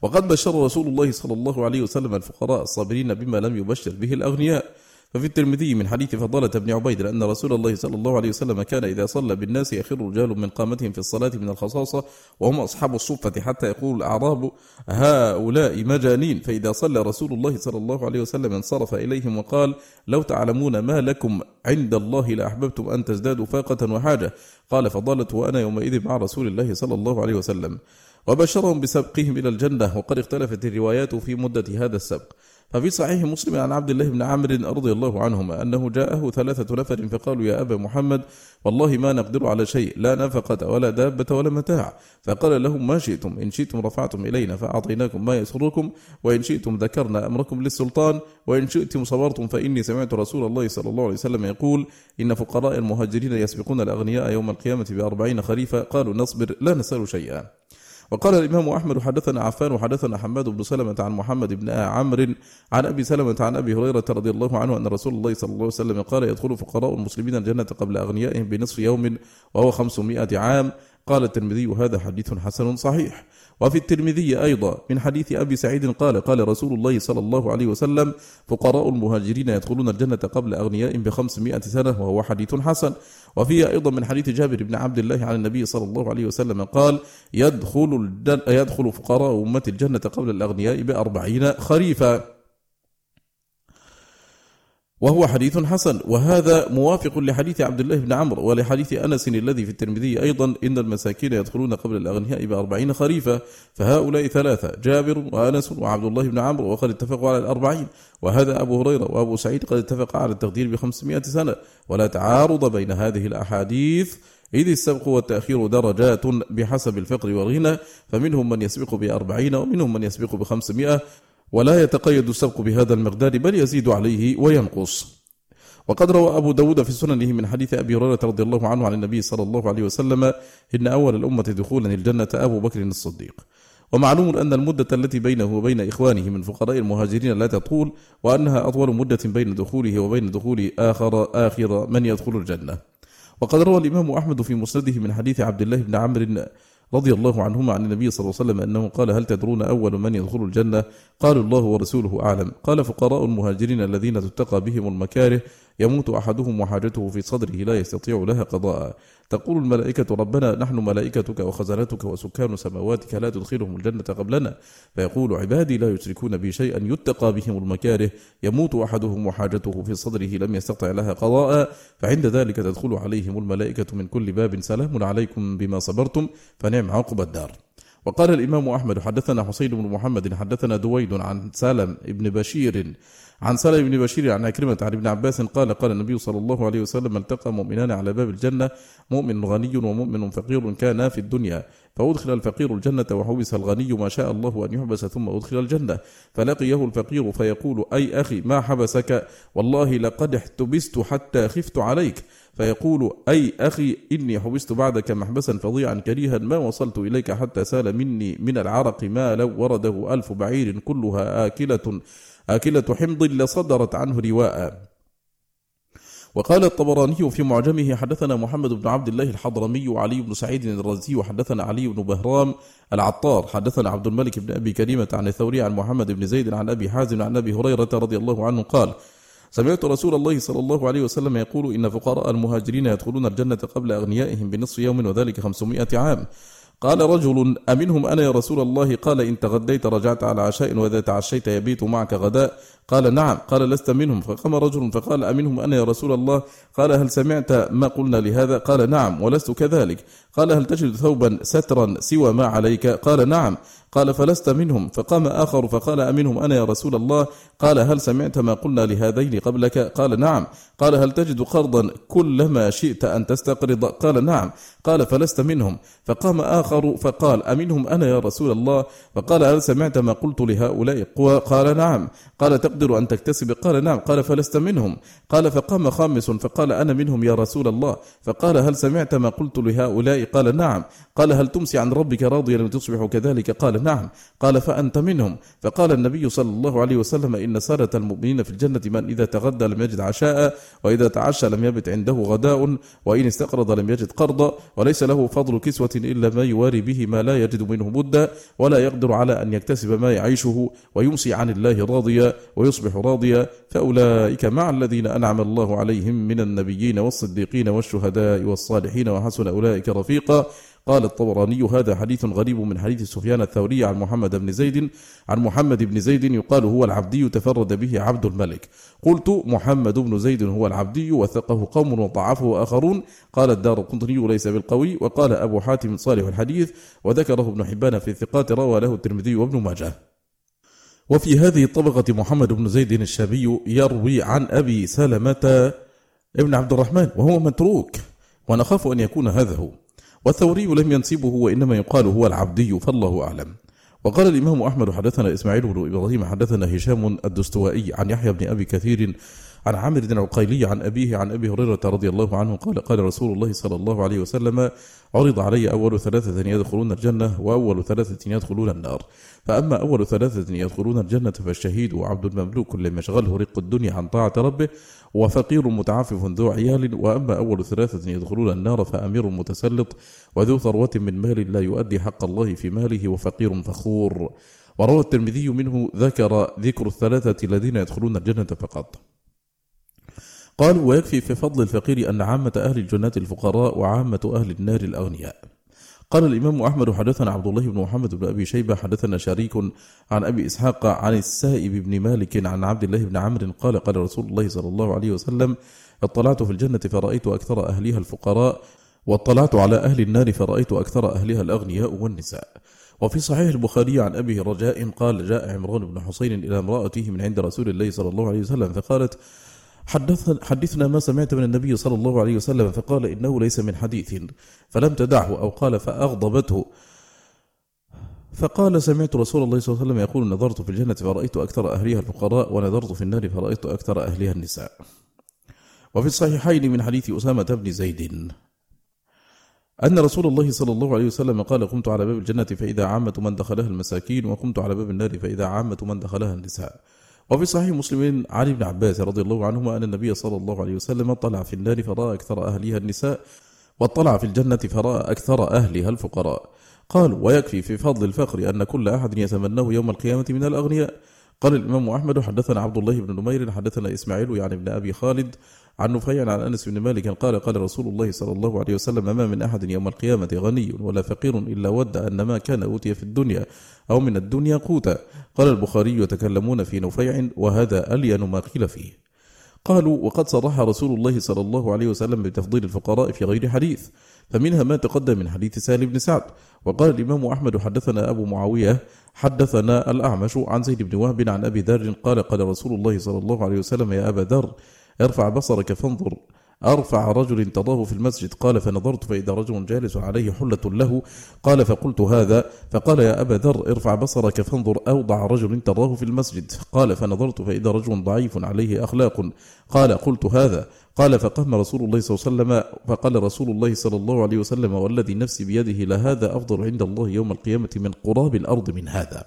وقد بشر رسول الله صلى الله عليه وسلم الفقراء الصابرين بما لم يبشر به الأغنياء. ففي الترمذي من حديث فضالة بن عبيد أن رسول الله صلى الله عليه وسلم كان إذا صلى بالناس يخر رجال من قامتهم في الصلاة من الخصاصة وهم أصحاب الصفة حتى يقول الأعراب هؤلاء مجانين. فإذا صلى رسول الله صلى الله عليه وسلم انصرف إليهم وقال لو تعلمون ما لكم عند الله لأحببتم أن تزدادوا فاقة وحاجة. قال فضالة وأنا يومئذ مع رسول الله صلى الله عليه وسلم. وبشرهم بسبقهم إلى الجنة وقد اختلفت الروايات في مدة هذا السبق. ففي صحيح مسلم عن عبد الله بن عمرو رضي الله عنهما أنه جاءه ثلاثة نفر فقالوا يا أبا محمد والله ما نقدر على شيء لا نفقة ولا دابة ولا متاع. فقال لهم ما شئتم إن شئتم رفعتم إلينا فأعطيناكم ما يسركم وإن شئتم ذكرنا أمركم للسلطان وإن شئتم صبرتم فإني سمعت رسول الله صلى الله عليه وسلم يقول إن فقراء المهاجرين يسبقون الأغنياء يوم القيامة بأربعين خريفا قالوا نصبر لا نسأل شيئا. وقال الإمام أحمد حدثنا عفان وحدثنا حماد بن سلمة عن محمد بن عمرو عن أبي سلمة عن أبي هريرة رضي الله عنه أن رسول الله صلى الله عليه وسلم قال يدخل فقراء المسلمين الجنة قبل أغنيائهم بنصف يوم وهو خمسمائة عام قال الترمذي هذا حديث حسن صحيح وفي الترمذي أيضا من حديث أبي سعيد قال قال رسول الله صلى الله عليه وسلم فقراء المهاجرين يدخلون الجنة قبل أغنياء بخمسمائة سنة وهو حديث حسن. وفيه أيضا من حديث جابر بن عبد الله عن النبي صلى الله عليه وسلم قال يدخل, يدخل فقراء أمة الجنة قبل الأغنياء بأربعين خريفا. وهو حديث حسن. وهذا موافق لحديث عبد الله بن عمرو ولحديث أنس الذي في الترمذي أيضا إن المساكين يدخلون قبل الأغنياء بأربعين خريفا فهؤلاء ثلاثة جابر وأنس وعبد الله بن عمرو وقد اتفقوا على الأربعين. وهذا أبو هريرة وأبو سعيد قد اتفق على التقدير بخمسمائة سنة. ولا تعارض بين هذه الأحاديث إذ السبق والتأخير درجات بحسب الفقر والغنى فمنهم من يسبق بأربعين ومنهم من يسبق بخمسمائة. ولا يتقيد السبق بهذا المقدار بل يزيد عليه وينقص. وقد روى أبو داود في سننه من حديث أبي هريرة رضي الله عنه عن النبي صلى الله عليه وسلم إن أول الأمة دخولا الجنة أبو بكر الصديق. ومعلوم أن المدة التي بينه وبين إخوانه من فقراء المهاجرين لا تطول وأنها أطول مدة بين دخوله وبين دخول آخر آخر من يدخل الجنة. وقد روى الإمام أحمد في مسنده من حديث عبد الله بن عمرو رضي الله عنهما عن النبي صلى الله عليه وسلم أنه قال هل تدرون أول من يدخل الجنة؟ قالوا الله ورسوله أعلم. قال فقراء المهاجرين الذين تتقى بهم المكاره يموت أحدهم وحاجته في صدره لا يستطيع لها قضاء. تقول الملائكة ربنا نحن ملائكتك وخزنتك وسكان سماواتك لا تدخلهم الجنة قبلنا. فيقول عبادي لا يشركون بي شيئا. يتقى بهم المكاره. يموت أحدهم وحاجته في صدره لم يستطع لها قضاء. فعند ذلك تدخل عليهم الملائكة من كل باب سلام عليكم بما صبرتم فنعم عقب الدار. وقال الإمام أحمد حدثنا حسين بن محمد حدثنا دويد عن سالم بن بشير عن سالم بن بشير عن أكرمة عن ابن عباس قال قال النبي صلى الله عليه وسلم التقى مؤمنان على باب الجنة مؤمن غني ومؤمن فقير كانا في الدنيا فأدخل الفقير الجنة وحبس الغني ما شاء الله أن يحبس ثم أدخل الجنة فلقيه الفقير فيقول أي أخي ما حبسك؟ والله لقد احتبست حتى خفت عليك. فيقول أي أخي إني حبست بعدك محبسا فظيعا كريها ما وصلت إليك حتى سال مني من العرق ما لو ورده ألف بعير كلها آكلة آكلة حمض لصدرت عنه رواء. وقال الطبراني في معجمه حدثنا محمد بن عبد الله الحضرمي وعلي بن سعيد الرزي وحدثنا علي بن بهرام العطار. حدثنا عبد الملك بن أبي كريمة عن الثوري عن محمد بن زيد عن أبي حازم عن أبي هريرة رضي الله عنه قال سمعت رسول الله صلى الله عليه وسلم يقول إن فقراء المهاجرين يدخلون الجنة قبل أغنيائهم بنصف يوم وذلك خمسمائة عام. قال رجل أمنهم أنا يا رسول الله؟ قال إن تغديت رجعت على عشاء وإذا تعشيت يبيت معك غداء. قال نعم. قال لست منهم. فقام رجل فقال أمنهم أنا يا رسول الله؟ قال هل سمعت ما قلنا لهذا؟ قال نعم ولست كذلك. قال هل تجد ثوبا سترا سوى ما عليك؟ قال نعم. قال فلست منهم. فقام آخر فقال أمنهم أنا يا رسول الله؟ قال هل سمعت ما قلنا لهذين قبلك؟ قال نعم. قال هل تجد قرضا كلما شئت أن تستقرض؟ قال نعم. قال فلست منهم. فقام آخر فقال أمنهم أنا يا رسول الله؟ فقال هل سمعت ما قلت لهؤلاء؟ قال نعم. قال تقدر أن تكتسب؟ قال نعم. قال فلست منهم. قال فقام خامس فقال أنا منهم يا رسول الله. فقال هل سمعت ما قلت لهؤلاء؟ قال نعم. قال هل تمسي عن ربك راضيا وتصبح كذلك؟ قال نعم. قال فأنت منهم. فقال النبي صلى الله عليه وسلم إن سارة المؤمنين في الجنة من إذا تغدى لم يجد عشاء وإذا تعشى لم يبت عنده غداء وإن استقرض لم يجد قرضا وليس له فضل كسوة إلا ما يواري به ما لا يجد منه مدة ولا يقدر على أن يكتسب ما يعيشه ويمسي عن الله راضيا ويصبح راضيا. فأولئك مع الذين أنعم الله عليهم من النبيين والصديقين والشهداء والصالحين وحسن أولئك رفيقا. قال الطبراني هذا حديث غريب من حديث سفيان الثوري عن محمد بن زيد عن محمد بن زيد يقال هو العبدي تفرد به عبد الملك. قلت محمد بن زيد هو العبدي وثقه قوم وضعفه آخرون. قال الدار القنطري ليس بالقوي. وقال أبو حاتم صالح الحديث وذكره ابن حبان في الثقات روى له الترمذي وابن ماجه. وفي هذه الطبقة محمد بن زيد الشامي يروي عن أبي سلمة ابن عبد الرحمن وهو متروك ونخاف أن يكون هذا هو. والثوري لم ينسبه وإنما يقال هو العبدي فالله أعلم. وقال الإمام أحمد حدثنا إسماعيل بن إبراهيم حدثنا هشام الدستوائي عن يحيى بن أبي كثير عن عامر بن عقيلي عن أبيه عن أبي هريرة رضي الله عنه قال قال رسول الله صلى الله عليه وسلم عرض علي أول ثلاثة يدخلون الجنة وأول ثلاثة يدخلون النار. فأما أول ثلاثة يدخلون الجنة فالشهيد وعبد مملوك لم يشغله رق الدنيا عن طاعة ربه وفقير متعفف ذو عيال. وأما أول ثلاثة يدخلون النار فأمير متسلط وذو ثروة من مال لا يؤدي حق الله في ماله وفقير فخور. وروى الترمذي منه ذكر ذكر الثلاثة الذين يدخلون الجنة فقط. قالوا ويكفي في فضل الفقير أن عامة أهل الجنة الفقراء وعامة أهل النار الأغنياء. قال الإمام أحمد حدثنا عبد الله بن محمد بن أبي شيبة حدثنا شريك عن أبي إسحاق عن السائب بن مالك عن عبد الله بن عمرو قال قال رسول الله صلى الله عليه وسلم اطلعت في الجنة فرأيت أكثر أهلها الفقراء واطلعت على أهل النار فرأيت أكثر أهلها الأغنياء والنساء. وفي صحيح البخاري عن أبي رجاء قال جاء عمران بن حسين إلى امرأته من عند رسول الله صلى الله عليه وسلم فقالت حدثنا, ما سمعت من النبي صلى الله عليه وسلم فقال إنه ليس من حديث. فلم تدعه أو قال فأغضبته. فقال سمعت رسول الله صلى الله عليه وسلم يقول نظرت في الجنة فرأيت أكثر أهلها الفقراء ونظرت في النار فرأيت أكثر أهلها النساء. وفي الصحيحين من حديث أسامة بن زيد. أن رسول الله صلى الله عليه وسلم قال قمت على باب الجنة فإذا عامة من دخلها المساكين وقمت على باب النار فإذا عامة من دخلها النساء. وفي صحيح مسلم عن ابن عباس رضي الله عنهما أن النبي صلى الله عليه وسلم طلع في النار فرأى أكثر أهلها النساء واطلع في الجنة فرأى أكثر أهلها الفقراء. قال ويكفي في فضل الفقر أن كل أحد يتمناه يوم القيامة من الأغنياء. قال الإمام أحمد حدثنا عبد الله بن نمير حدثنا إسماعيل يعني ابن أبي خالد عن نفيع عن أنس بن مالك قال قال رسول الله صلى الله عليه وسلم ما من أحد يوم القيامة غني ولا فقير إلا ود أن ما كان أوتي في الدنيا أو من الدنيا قوتا. قال البخاري يتكلمون في نفيع وهذا ألين ما قيل فيه. قالوا وقد صرح رسول الله صلى الله عليه وسلم بتفضيل الفقراء في غير حديث فمنها ما تقدم من حديث سالم بن سعد. وقال الإمام أحمد حدثنا أبو معاوية حدثنا الأعمش عن زيد بن وهب عن أبي ذر قال قال رسول الله صلى الله عليه وسلم يا أبا ذر ارفع بصرك فانظر أرفع رجل تراه في المسجد. قال فنظرت فإذا رجل جالس عليه حلة له. قال فقلت هذا. فقال يا أبا ذر ارفع بصرك فانظر. أوضع رجل تراه في المسجد. قال فنظرت فإذا رجل ضعيف عليه أخلاق. قال قلت هذا. قال فقام رسول الله صلى الله عليه وسلم فقال رسول الله صلى الله عليه وسلم والذي نفسي بيده لهذا أفضل عند الله يوم القيامة من قراب الأرض من هذا.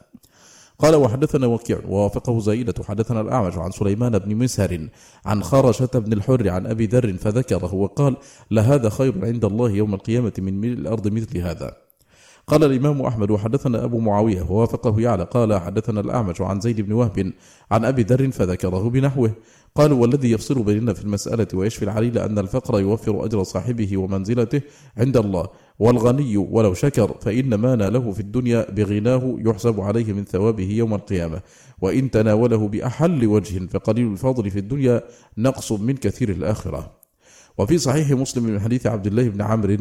قال وحدثنا وكيع ووافقه زائدة حدثنا الأعمش عن سليمان بن مسهر عن خرشة بن الحر عن أبي ذر فذكره وقال لهذا خير عند الله يوم القيامة من ملء الأرض مثل هذا. قال الإمام أحمد وحدثنا أبو معاوية ووافقه يعلى. قال حدثنا الأعمش عن زيد بن وهب عن أبي ذر فذكره بنحوه. قالوا والذي يفصل بيننا في المسألة ويشفي العليل أن الفقر يوفر أجر صاحبه ومنزلته عند الله والغني ولو شكر فإن ما ناله في الدنيا بغناه يحسب عليه من ثوابه يوم القيامة. وإن تناوله بأحل وجه فقليل الفضل في الدنيا نقص من كثير الآخرة. وفي صحيح مسلم من حديث عبد الله بن عمرو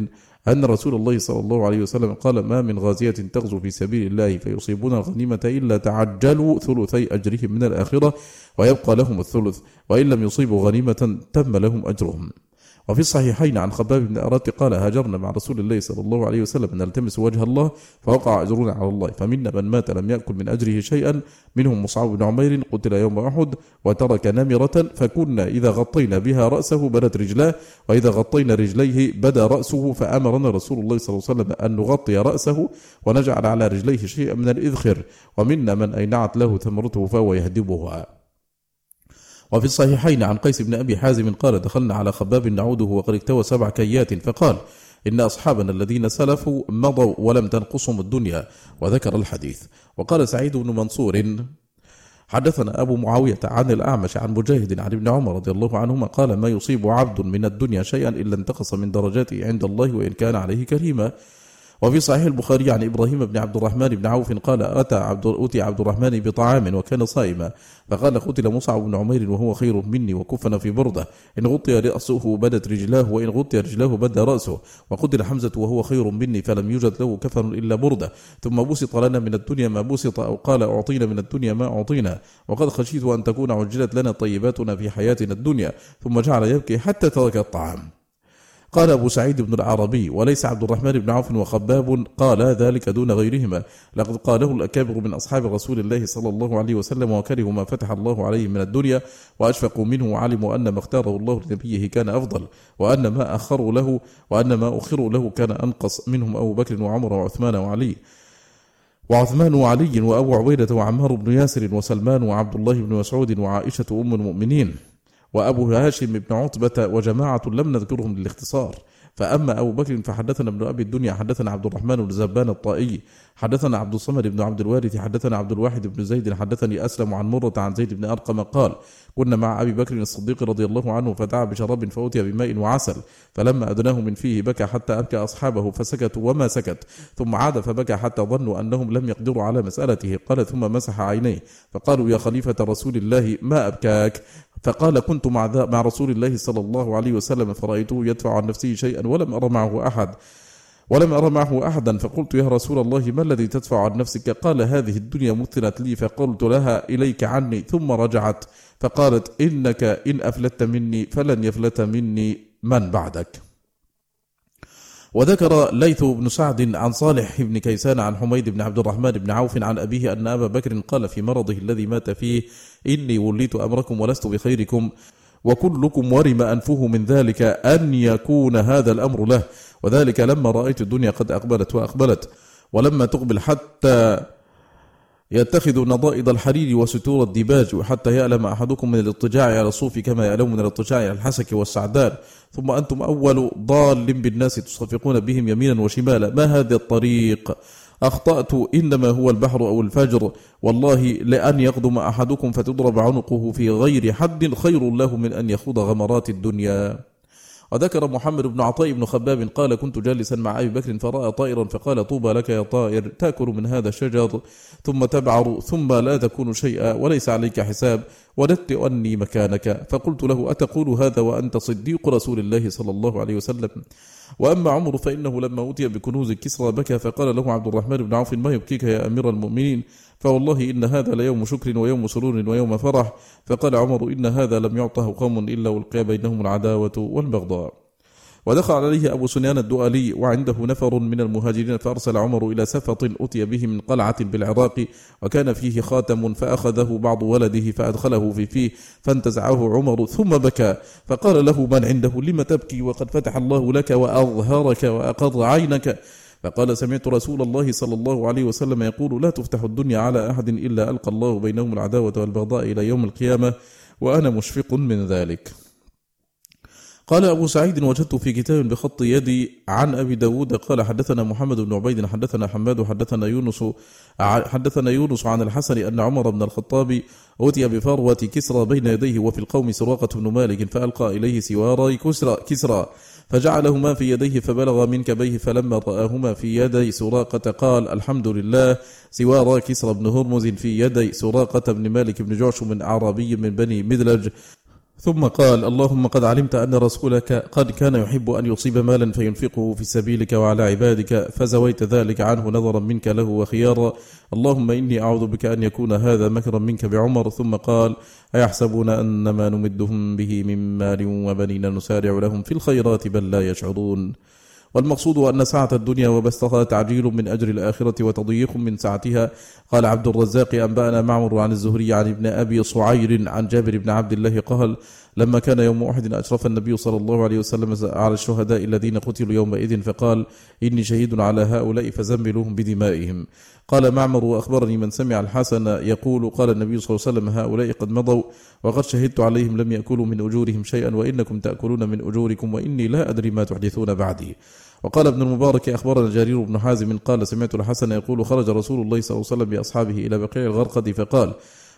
أن رسول الله صلى الله عليه وسلم قال ما من غازية تغزو في سبيل الله فيصيبون الغنيمة إلا تعجلوا ثلثي أجرهم من الآخرة ويبقى لهم الثلث وإن لم يصيبوا غنيمة تم لهم أجرهم. وفي الصحيحين عن خباب بن أرات قال هاجرنا مع رسول الله صلى الله عليه وسلم نلتمس وجه الله فوقع أجرنا على الله فمنا من مات لم يأكل من أجره شيئا منهم مصعب بن عمير قتل يوم أحد وترك نمرة فكنا إذا غطينا بها رأسه بدت رجلاه وإذا غطينا رجليه بدا رأسه فأمرنا رسول الله صلى الله عليه وسلم أن نغطي رأسه ونجعل على رجليه شيئا من الإذخر ومنا من أينعت له ثمرته فهو يهدبها. وفي الصحيحين عن قيس بن أبي حازم قال دخلنا على خباب نعوده وقد اكتوى سبع كيات فقال إن أصحابنا الذين سلفوا مضوا ولم تنقصهم الدنيا وذكر الحديث. وقال سعيد بن منصور حدثنا أبو معاوية عن الأعمش عن مجاهد عن ابن عمر رضي الله عنهما قال ما يصيب عبد من الدنيا شيئا إلا انتقص من درجاته عند الله وإن كان عليه كريما وفي صحيح البخاري عن إبراهيم بن عبد الرحمن بن عوف قال أتى عبد أتي عبد الرحمن بطعام وكان صائما فقال قتل مصعب بن عمير وهو خير مني وكفن في بردة. إن غطي رأسه بدت رجلاه وإن غطي رجلاه بدا رأسه. وقتل حمزة وهو خير مني فلم يوجد له كفن إلا بردة. ثم بسط لنا من الدنيا ما بسط أو قال أعطينا من الدنيا ما أعطينا. وقد خشيت أن تكون عجلت لنا طيباتنا في حياتنا الدنيا. ثم جعل يبكي حتى ترك الطعام. قال أبو سعيد بن العربي وليس عبد الرحمن بن عوف وخباب قال ذلك دون غيرهما. لقد قاله الأكابر من أصحاب رسول الله صلى الله عليه وسلم وكرهوا ما فتح الله عليه من الدنيا وأشفقوا منه وعلموا أن ما اختاره الله لنبيه كان أفضل وأن ما أخروا له وأن ما أخروا له كان أنقص منهم أبو بكر وعمر وعثمان وعلي. وعثمان وعلي وأبو عبيدة وعمار بن ياسر وسلمان وعبد الله بن مسعود وعائشة أم المؤمنين. وأبو هاشم بن عتبة وجماعة لم نذكرهم للاختصار. فأما أبو بكر فحدثنا ابن أبي الدنيا حدثنا عبد الرحمن بن زبان الطائي حدثنا عبد الصمد بن عبد الوارث حدثنا عبد الواحد بن زيد حدثني أسلم عن مرة عن زيد بن أرقم قال كنا مع أبي بكر الصديق رضي الله عنه فدعا بشراب فأتي بماء وعسل فلما أدناه من فيه بكى حتى أبكى أصحابه فسكتوا وما سكت ثم عاد فبكى حتى ظنوا أنهم لم يقدروا على مسألته قال ثم مسح عينيه فقالوا يا خليفة رسول الله ما أبكاك؟ فقال كنت مع, مع رسول الله صلى الله عليه وسلم فرأيته يدفع عن نفسه شيئا ولم أرى معه أحد. ولم أرى معه أحدا فقلت يا رسول الله ما الذي تدفع عن نفسك؟ قال هذه الدنيا مثلت لي فقلت لها إليك عني. ثم رجعت فقالت إنك إن أفلت مني فلن يفلت مني من بعدك. وذكر ليث بن سعد عن صالح بن كيسان عن حميد بن عبد الرحمن بن عوف عن أبيه أن أبا بكر قال في مرضه الذي مات فيه إني وليت أمركم ولست بخيركم وكلكم ورم أنفه من ذلك أن يكون هذا الأمر له. وذلك لما رأيت الدنيا قد أقبلت وأقبلت ولما تقبل حتى يتخذ نضائد الحرير وستور الديباج وحتى يألم أحدكم من الاضطجاع على الصوف كما يألم من الاضطجاع على الحسك والسعدان. ثم أنتم أول ضال بالناس تصفقون بهم يمينا وشمالا. ما هذا الطريق؟ أخطأت إنما هو البحر أو الفجر. والله لأن يقدم أحدكم فتضرب عنقه في غير حد خير له من أن يخوض غمرات الدنيا. وذكر محمد بن عطاء بن خباب قال كنت جالسا مع أبي بكر فرأى طائرا فقال طوبى لك يا طائر تأكل من هذا الشجر ثم تبعر ثم لا تكون شيئا وليس عليك حساب. أني مكانك. فقلت له أتقول هذا وأنت صديق رسول الله صلى الله عليه وسلم؟ وأما عمر فإنه لما أوتي بكنوز كسرى بكى فقال له عبد الرحمن بن عوف ما يبكيك يا أمير المؤمنين؟ فوالله إن هذا ليوم شكر ويوم سرور ويوم فرح. فقال عمر إن هذا لم يعطه قوم إلا والقي بينهم العداوة والبغضاء. ودخل عليه أبو سنيان الدؤلي وعنده نفر من المهاجرين فأرسل عمر إلى سفط أتي به من قلعة بالعراق وكان فيه خاتم فأخذه بعض ولده فأدخله في فيه فانتزعه عمر ثم بكى فقال له من عنده؟ لم تبكي وقد فتح الله لك وأظهرك وأقر عينك؟ فقال سمعت رسول الله صلى الله عليه وسلم يقول لا تفتح الدنيا على أحد إلا ألقى الله بينهم العداوة والبغضاء إلى يوم القيامة وأنا مشفق من ذلك. قال أبو سعيد وجدت في كتاب بخط يدي عن أبي داود قال حدثنا محمد بن عبيد حدثنا حماد حدثنا يونس حدثنا يونس عن الحسن أن عمر بن الخطاب أوتي بفروة كسرى بين يديه وفي القوم سراقة بن مالك فألقى إليه سواري كسرى, كسرى فجعلهما في يديه فبلغ من كبيه فلما رآهما في يدي سراقة قال الحمد لله. سوارا كسرى بن هرمز في يدي سراقة بن مالك بن جعشم عربي من بني مدلج. ثم قال اللهم قد علمت أن رسولك قد كان يحب أن يصيب مالا فينفقه في سبيلك وعلى عبادك فزويت ذلك عنه نظرا منك له وخيارا. اللهم إني أعوذ بك أن يكون هذا مكرا منك بعمر. ثم قال أيحسبون أن ما نمدهم به من مال وبنين نسارع لهم في الخيرات بل لا يشعرون. والمقصود أن سعة الدنيا وبسطها تعجيل من أجر الآخرة وتضييق من سعتها قال عبد الرزاق أنبأنا معمر عن الزهري عن ابن أبي صعير عن جابر بن عبد الله قال لما كان يوم أحد أشرف النبي صلى الله عليه وسلم على الشهداء الذين قتلوا يومئذ فقال إني شهيد على هؤلاء فزملوهم بدمائهم قال معمر وأخبرني من سمع الحسن يقول قال النبي صلى الله عليه وسلم هؤلاء قد مضوا وقد شهدت عليهم لم يأكلوا من أجورهم شيئا وإنكم تأكلون من أجوركم وإني لا أدري ما تحدثون بعدي وقال ابن المبارك أخبرنا جرير بن حازم قال سمعت الحسن يقول خرج رسول الله صلى الله عليه وسلم بأصحابه إلى بقيع الغرقد فقال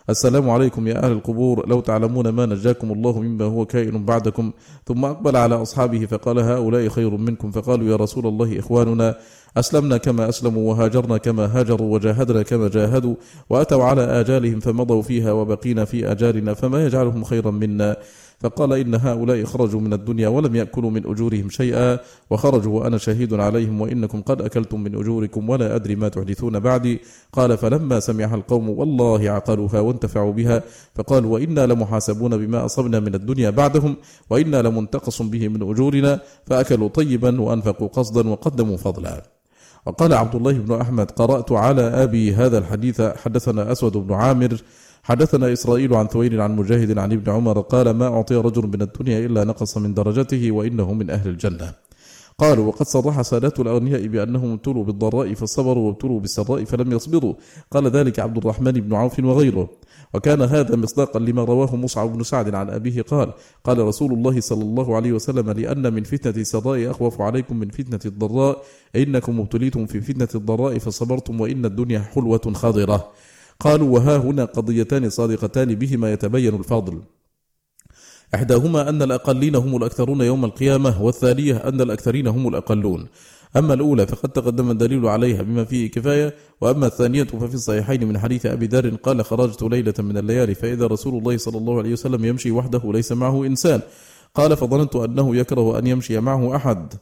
السلام عليكم يا أهل القبور لو تعلمون ما نجاكم الله مما هو كائن بعدكم ثم أقبل على أصحابه فقال هؤلاء خير منكم فقالوا يا رسول الله إخواننا أسلمنا كما أسلموا وهاجرنا كما هاجروا وجاهدنا كما جاهدوا وأتوا على آجالهم فمضوا فيها وبقينا في آجالنا فما يجعلهم خيرا منا فقال إن هؤلاء خرجوا من الدنيا ولم يأكلوا من أجورهم شيئا وخرجوا وأنا شهيد عليهم وإنكم قد أكلتم من أجوركم ولا أدري ما تحدثون بعدي. قال فلما سمعها القوم والله عقلوها وانتفعوا بها فقالوا وإنا لمحاسبون بما أصبنا من الدنيا بعدهم وإنا لمنتقص به من أجورنا فأكلوا طيبا وأنفقوا قصدا وقدموا فضلا. وقال عبد الله بن أحمد قرأت على أبي هذا الحديث حدثنا أسود بن عامر حدثنا إسرائيل عن ثويل عن مجاهد عن ابن عمر قال ما أعطي رجل من الدنيا إلا نقص من درجته وإنه من أهل الجنة. قالوا وقد صرح سادات الأغنياء بأنهم ابتلوا بالضراء فصبروا وابتلوا بالسراء فلم يصبروا. قال ذلك عبد الرحمن بن عوف وغيره. وكان هذا مصداقا لما رواه مصعب بن سعد عن أبيه قال قال رسول الله صلى الله عليه وسلم لأن من فتنة السراء أخوف عليكم من فتنة الضراء إنكم ابتليتم في فتنة الضراء فصبرتم وإن الدنيا حلوة خاضرة قالوا وها هنا قضيتان صادقتان بهما يتبين الفضل. إحداهما أن الأقلين هم الأكثرون يوم القيامة والثانية أن الأكثرين هم الأقلون. أما الأولى فقد تقدم الدليل عليها بما فيه كفاية وأما الثانية ففي الصحيحين من حديث أبي ذر قال خرجت ليلة من الليالي فإذا رسول الله صلى الله عليه وسلم يمشي وحده ليس معه إنسان. قال فظننت أنه يكره أن يمشي معه أحد.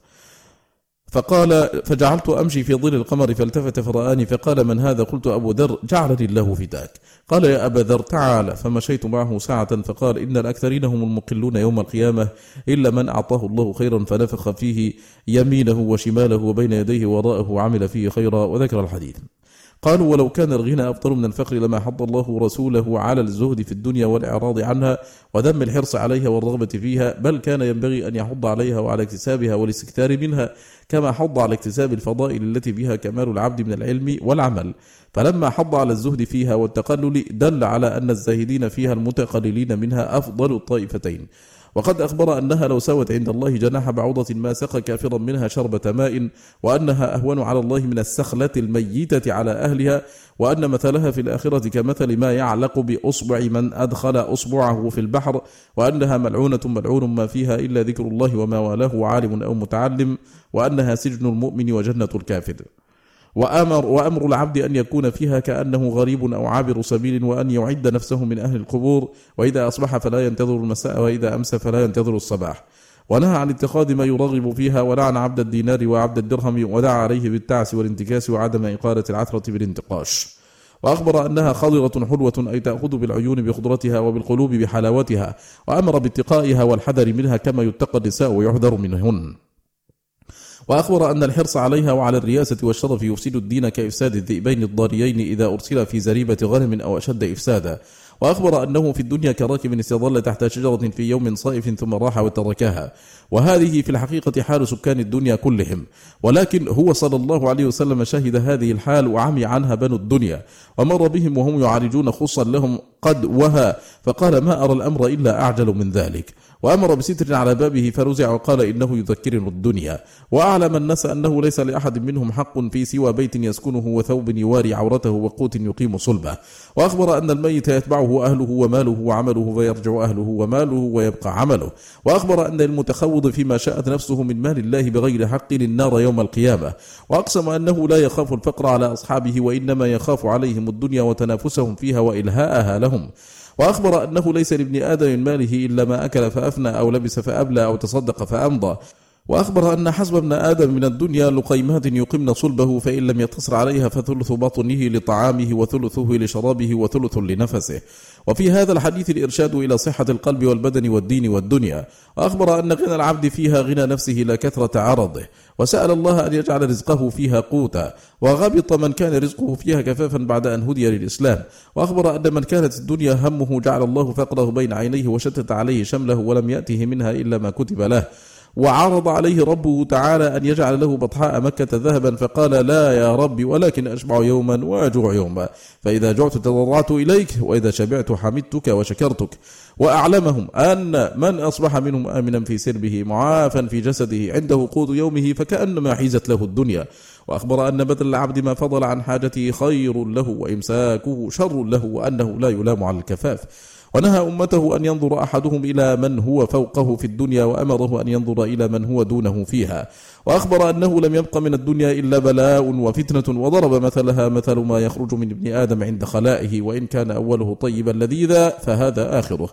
فقال فجعلت أمشي في ظل القمر فالتفت فرآني فقال من هذا؟ قلت أبو ذر جعلني الله فداك قال يا أبا ذر تعال. فمشيت معه ساعة فقال إن الأكثرين هم المقلون يوم القيامة إلا من أعطاه الله خيرا فنفخ فيه يمينه وشماله وبين يديه وراءه وعمل فيه خيرا وذكر الحديث. قالوا ولو كان الغنى أفضل من الفقر لما حض الله رسوله على الزهد في الدنيا والإعراض عنها وذم الحرص عليها والرغبة فيها بل كان ينبغي أن يحض عليها وعلى اكتسابها والاستكثار منها كما حض على اكتساب الفضائل التي فيها كمال العبد من العلم والعمل. فلما حض على الزهد فيها والتقلل دل على أن الزاهدين فيها المتقللين منها أفضل الطائفتين. وقد أخبر أنها لو سوت عند الله جناح بعوضة ما سقى كافرا منها شربة ماء وأنها أهون على الله من السخلة الميتة على أهلها وأن مثلها في الآخرة كمثل ما يعلق بأصبع من أدخل أصبعه في البحر وأنها ملعونة ملعون ما فيها إلا ذكر الله وما والاه عالم أو متعلم وأنها سجن المؤمن وجنة الكافر. وأمر, وأمر العبد أن يكون فيها كأنه غريب أو عابر سبيل وأن يعد نفسه من أهل القبور وإذا أصبح فلا ينتظر المساء وإذا أمسى فلا ينتظر الصباح. ونهى عن اتخاذ ما يرغب فيها ولعن عبد الدينار وعبد الدرهم ودعا عليه بالتعس والانتكاس وعدم إقالة العثرة بالانتقاش. وأخبر أنها خضرة حلوة أي تأخذ بالعيون بخضرتها وبالقلوب بحلاوتها وأمر باتقائها والحذر منها كما يتقى النساء ويحذر منهن. وأخبر أن الحرص عليها وعلى الرياسة والشرف يفسد الدين كإفساد الذئبين الضاريين إذا أرسل في زريبة غنم أو أشد إفسادا. وأخبر أنه في الدنيا كراكب استظل تحت شجرة في يوم صائف ثم راح وتركها. وهذه في الحقيقة حال سكان الدنيا كلهم. ولكن هو صلى الله عليه وسلم شهد هذه الحال وعمي عنها بنو الدنيا. ومر بهم وهم يعالجون خصا لهم قد وهى فقال ما أرى الأمر إلا أعجل من ذلك. وأمر بستر على بابه فرزع وقال إنه يذكرني الدنيا. وأعلم الناس أنه ليس لأحد منهم حق في سوى بيت يسكنه وثوب يواري عورته وقوت يقيم صلبه. وأخبر أن الميت يتبعه أهله وماله وعمله فيرجع أهله وماله ويبقى عمله. وأخبر أن المتخوض فيما شاءت نفسه من مال الله بغير حق النار يوم القيامة. وأقسم أنه لا يخاف الفقر على أصحابه وإنما يخاف عليهم الدنيا وتنافسهم فيها وإلهاءها لهم. وأخبر أنه ليس لابن آدم من ماله إلا ما أكل فأفنى أو لبس فأبلى أو تصدق فأمضى. وأخبر أن حسب ابن آدم من الدنيا لقيمات يقمن صلبه فإن لم يقتصر عليها فثلث بطنه لطعامه وثلثه لشرابه وثلث لنفسه. وفي هذا الحديث الإرشاد إلى صحة القلب والبدن والدين والدنيا وأخبر أن غنى العبد فيها غنى نفسه لا كثرة عرضه وسأل الله أن يجعل رزقه فيها قوتا وغبط من كان رزقه فيها كفافا بعد أن هدي للإسلام وأخبر أن من كانت الدنيا همه جعل الله فقره بين عينيه وشتت عليه شمله ولم يأته منها إلا ما كتب له. وعرض عليه ربه تعالى أن يجعل له بطحاء مكة ذهبا فقال لا يا ربي ولكن أشبع يوما وأجوع يوما. فإذا جعت تضرعت إليك وإذا شبعت حمدتك وشكرتك. وأعلمهم أن من أصبح منهم آمنا في سربه معافا في جسده عنده قوت يومه فكأنما حيزت له الدنيا. وأخبر أن بذل العبد ما فضل عن حاجته خير له وإمساكه شر له وأنه لا يلام على الكفاف. ونهى أمته أن ينظر أحدهم إلى من هو فوقه في الدنيا وأمره أن ينظر إلى من هو دونه فيها. وأخبر أنه لم يبق من الدنيا إلا بلاء وفتنة وضرب مثلها مثل ما يخرج من ابن آدم عند خلائه وإن كان أوله طيبا لذيذا فهذا آخره.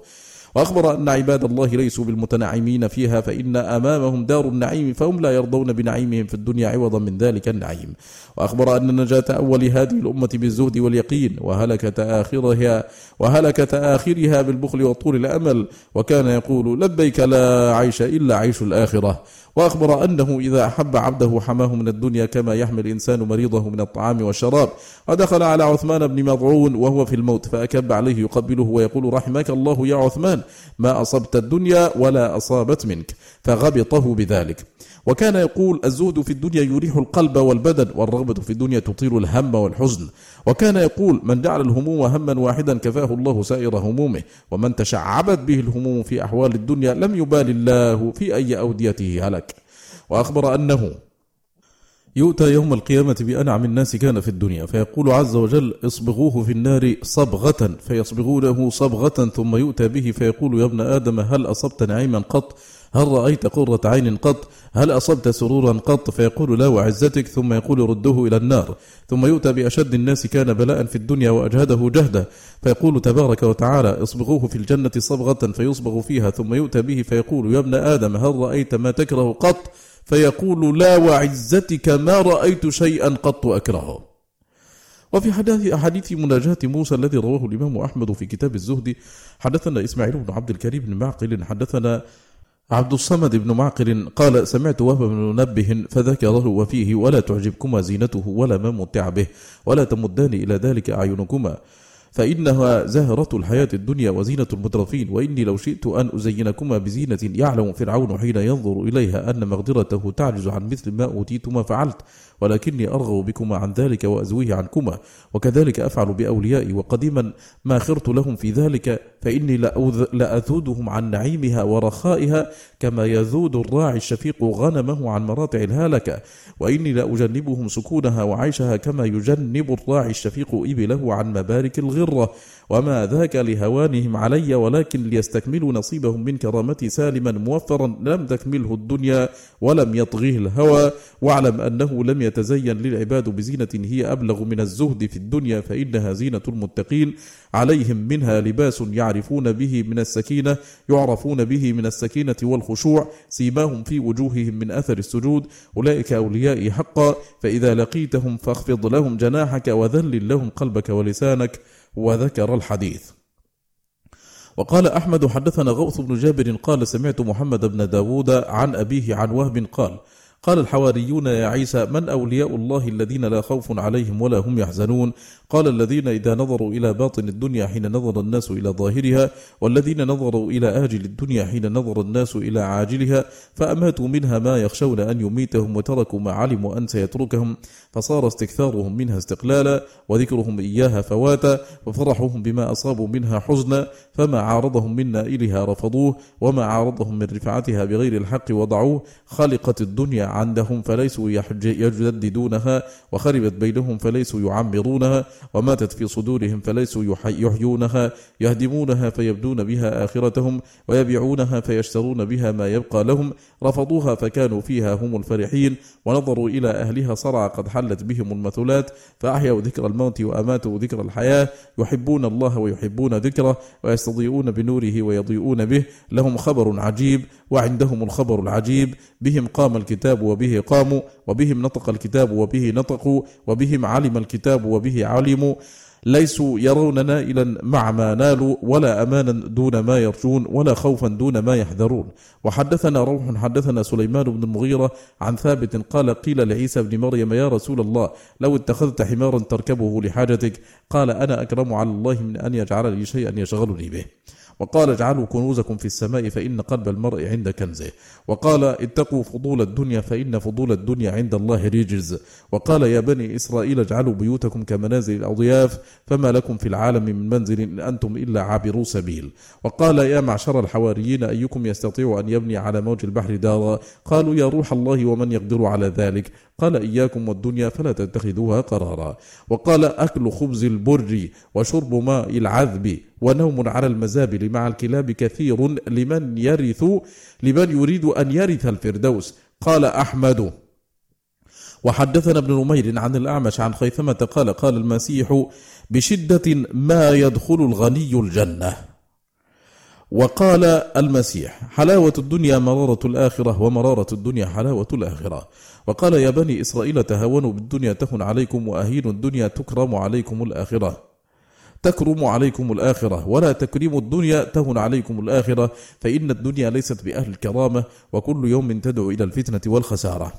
وأخبر أن عباد الله ليسوا بالمتنعمين فيها فإن أمامهم دار النعيم فهم لا يرضون بنعيمهم في الدنيا عوضا من ذلك النعيم. وأخبر أن نجاة أول هذه الأمة بالزهد واليقين وهلكة آخرها وهلكة آخرها بالبخل وطول الأمل وكان يقول لبيك لا عيش إلا عيش الآخرة. وأخبر أنه إذا أحب عبده حماه من الدنيا كما يحمي الإنسان مريضه من الطعام والشراب ودخل على عثمان بن مضعون وهو في الموت فأكب عليه يقبله ويقول رحمك الله يا عثمان ما أصبت الدنيا ولا أصابت منك. فغبطه بذلك. وكان يقول الزهد في الدنيا يريح القلب والبدن والرغبة في الدنيا تطير الهم والحزن. وكان يقول من جعل الهموم هما واحدا كفاه الله سائر همومه ومن تشعبت به الهموم في أحوال الدنيا لم يبال الله في أي أوديته هلك. وأخبر أنه يؤتى يوم القيامة بأنعم الناس كان في الدنيا فيقول عز وجل اصبغوه في النار صبغة فيصبغونه صبغة ثم يؤتى به فيقول يا ابن آدم هل أصبت نعيما قط؟ هل رأيت قرة عين قط؟ هل أصبت سرورا قط؟ فيقول لا وعزتك. ثم يقول ردوه إلى النار. ثم يؤتى بأشد الناس كان بلاء في الدنيا وأجهده جهدا فيقول تبارك وتعالى اصبغوه في الجنة صبغة فيصبغ فيها. ثم يؤتى به فيقول يا ابن آدم هل رأيت ما تكره قط؟ فيقول لا وعزتك ما رأيت شيئا قط أكرهه. وفي حديث أحاديث مناجاة موسى الذي رواه الإمام أحمد في كتاب الزهد حدثنا إسماعيل بن عبد الكريم بن معقل حدثنا عبد الصمد بن معقل قال سمعت وهب بن منبه فذكره وفيه ولا تعجبكما زينته ولا ما متع به ولا تمدان إلى ذلك أعينكما. فإنها زهرة الحياة الدنيا وزينة المترفين وإني لو شئت أن أزينكما بزينة يعلم فرعون حين ينظر إليها أن مغدرته تعجز عن مثل ما أوتيتما فعلت ولكني أرغب بكما عن ذلك وأزويه عنكما وكذلك أفعل بأوليائي وقديما ما خرت لهم في ذلك فإني لأذودهم عن نعيمها ورخائها كما يذود الراعي الشفيق غنمه عن مراتع الهالكة وإني لأجنبهم سكونها وعيشها كما يجنب الراعي الشفيق إبله عن مبارك الغرة وما ذاك لهوانهم علي ولكن ليستكملوا نصيبهم من كرامتي سالما موفرا لم تكمله الدنيا ولم يطغيه الهوى واعلم أنه لم يتزين للعباد بزينة هي أبلغ من الزهد في الدنيا فإنها زينة المتقين عليهم منها لباس يعرفون به من السكينة يعرفون به من السكينة والخشوع سيماهم في وجوههم من أثر السجود أولئك أوليائي حقا فإذا لقيتهم فاخفض لهم جناحك وذلل لهم قلبك ولسانك وذكر الحديث. وقال أحمد حدثنا غوث بن جابر قال سمعت محمد بن داود عن أبيه عن وهب قال قال الحواريون يا عيسى من أولياء الله الذين لا خوف عليهم ولا هم يحزنون؟ قال الذين إذا نظروا إلى باطن الدنيا حين نظر الناس إلى ظاهرها والذين نظروا إلى آجل الدنيا حين نظر الناس إلى عاجلها فأماتوا منها ما يخشون أن يميتهم وتركوا ما علموا أن سيتركهم فصار استكثارهم منها استقلالا وذكرهم إياها فواتا وفرحهم بما أصابوا منها حزنا فما عارضهم من نائلها رفضوه وما عارضهم من رفعتها بغير الحق وضعوه خلقت الدنيا عندهم فليسوا يجددونها وخربت بينهم فليسوا يعمرونها وماتت في صدورهم فليسوا يحيونها يهدمونها فيبدون بها آخرتهم ويبيعونها فيشترون بها ما يبقى لهم رفضوها فكانوا فيها هم الفرحين ونظروا إلى أهلها صرع قد حلت بهم المثلات فأحيوا ذكر الموت وأماتوا ذكر الحياة يحبون الله ويحبون ذكره ويستضيئون بنوره ويضيئون به لهم خبر عجيب وعندهم الخبر العجيب بهم قام الكتاب وبه قاموا وبهم نطق الكتاب وبه نطقوا وبهم علم الكتاب وبه علموا. ليسوا يرون نائلا مع ما نالوا ولا أمانا دون ما يرجون ولا خوفا دون ما يحذرون. وحدثنا روح حدثنا سليمان بن المغيرة عن ثابت قال قيل لعيسى بن مريم يا رسول الله لو اتخذت حمارا تركبه لحاجتك. قال أنا أكرم على الله من أن يجعل لي شيئا يشغلني به. وقال اجعلوا كنوزكم في السماء فإن قلب المرء عند كنزه. وقال اتقوا فضول الدنيا فإن فضول الدنيا عند الله رجز. وقال يا بني إسرائيل اجعلوا بيوتكم كمنازل الأضياف فما لكم في العالم من منزل إن أنتم إلا عابروا سبيل. وقال يا معشر الحواريين أيكم يستطيع أن يبني على موج البحر دارا؟ قالوا يا روح الله ومن يقدر على ذلك؟ قال إياكم والدنيا فلا تتخذوها قرارا. وقال أكل خبز البر وشرب ماء العذب ونوم على المزابل مع الكلاب كثير لمن يرث لمن يريد أن يرث الفردوس. قال أحمد. وحدثنا ابن نمير عن الأعمش عن خيثمة قال قال المسيح بشدة ما يدخل الغني الجنة. وقال المسيح حلاوة الدنيا مرارة الآخرة ومرارة الدنيا حلاوة الآخرة. وقال يا بني إسرائيل تهاونوا بالدنيا تهن عليكم وأهين الدنيا تكرم عليكم الآخرة. تكرم عليكم الآخرة. ولا تكرم الدنيا تهن عليكم الآخرة. فإن الدنيا ليست بأهل الكرامة وكل يوم تدعو إلى الفتنة والخسارة.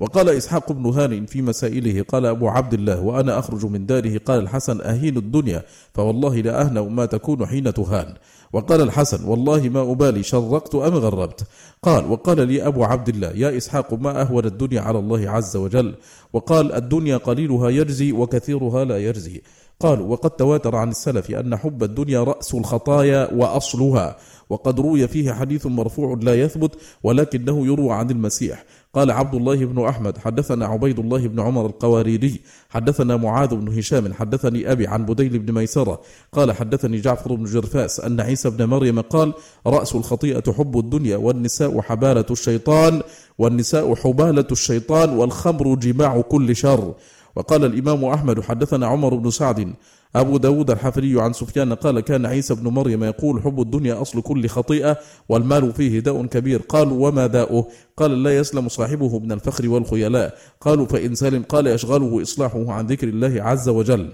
وقال إسحاق بن هانئ في مسائله قال أبو عبد الله وأنا أخرج من داره قال الحسن أهين الدنيا فوالله لا أهنأ ما تكون حين تهان. وقال الحسن والله ما أبالي شرقت أم غربت؟ قال وقال لي أبو عبد الله يا إسحاق ما أهون الدنيا على الله عز وجل؟ وقال الدنيا قليلها يجزي وكثيرها لا يجزي. قال وقد تواتر عن السلف أن حب الدنيا رأس الخطايا وأصلها وقد روي فيه حديث مرفوع لا يثبت ولكنه يروى عن المسيح. قال عبد الله بن أحمد حدثنا عبيد الله بن عمر القواريري حدثنا معاذ بن هشام حدثني أبي عن بديل بن ميسرة قال حدثني جعفر بن جرفاس أن عيسى بن مريم قال رأس الخطيئة حب الدنيا والنساء حبالة الشيطان والنساء حبالة الشيطان والخمر جماع كل شر. وقال الإمام أحمد حدثنا عمر بن سعد أبو داود الحفري عن سفيان قال كان عيسى بن مريم يقول حب الدنيا أصل كل خطيئة والمال فيه داء كبير قالوا وما داؤه؟ قال لا يسلم صاحبه من الفخر والخيلاء قالوا فإن سلم قال يشغله إصلاحه عن ذكر الله عز وجل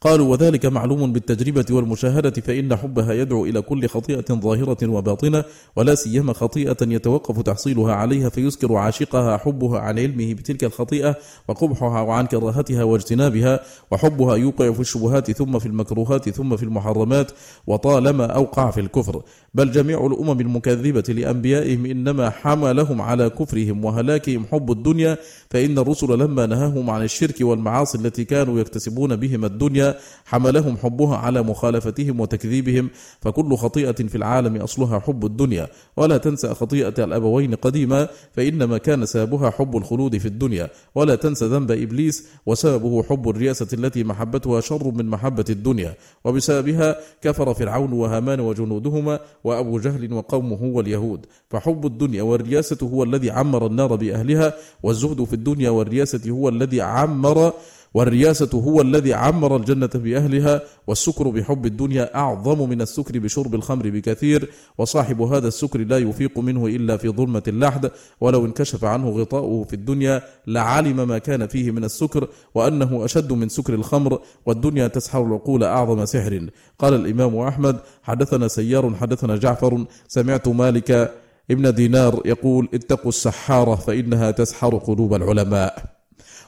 قالوا وذلك معلوم بالتجربة والمشاهدة فإن حبها يدعو إلى كل خطيئة ظاهرة وباطنة ولا سيما خطيئة يتوقف تحصيلها عليها فيسكر عاشقها حبها عن علمه بتلك الخطيئة وقبحها وعن كراهتها واجتنابها وحبها يوقع في الشبهات ثم في المكروهات ثم في المحرمات وطالما أوقع في الكفر. بل جميع الأمم المكذبة لأنبيائهم إنما حملهم على كفرهم وهلاكهم حب الدنيا فإن الرسل لما نهاهم عن الشرك والمعاصي التي كانوا يكتسبون بهم الدنيا حملهم حبها على مخالفتهم وتكذيبهم فكل خطيئة في العالم أصلها حب الدنيا. ولا تنسى خطيئة الأبوين قديما فإنما كان سببها حب الخلود في الدنيا. ولا تنسى ذنب إبليس وسببه حب الرياسة التي محبتها شر من محبة الدنيا. وبسببها كفر فرعون وهامان وجنودهما وأبو جهل وقومه واليهود. فحب الدنيا والرياسة هو الذي عمر النار بأهلها والزهد في الدنيا والرياسة هو الذي عمر والرياسة هو الذي عمر الجنة بأهلها والسكر بحب الدنيا أعظم من السكر بشرب الخمر بكثير وصاحب هذا السكر لا يفيق منه إلا في ظلمة اللحد ولو انكشف عنه غطاؤه في الدنيا لعلم ما كان فيه من السكر وأنه أشد من سكر الخمر والدنيا تسحر العقول أعظم سحر. قال الإمام أحمد حدثنا سيار حدثنا جعفر سمعت مالك ابن دينار يقول اتقوا السحارة فإنها تسحر قلوب العلماء.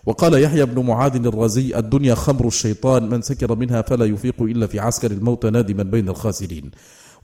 وقال يحيى بن معاذ الرازي الدنيا خمر الشيطان من سكر منها فلا يفيق إلا في عسكر الموت نادما بين الخاسرين.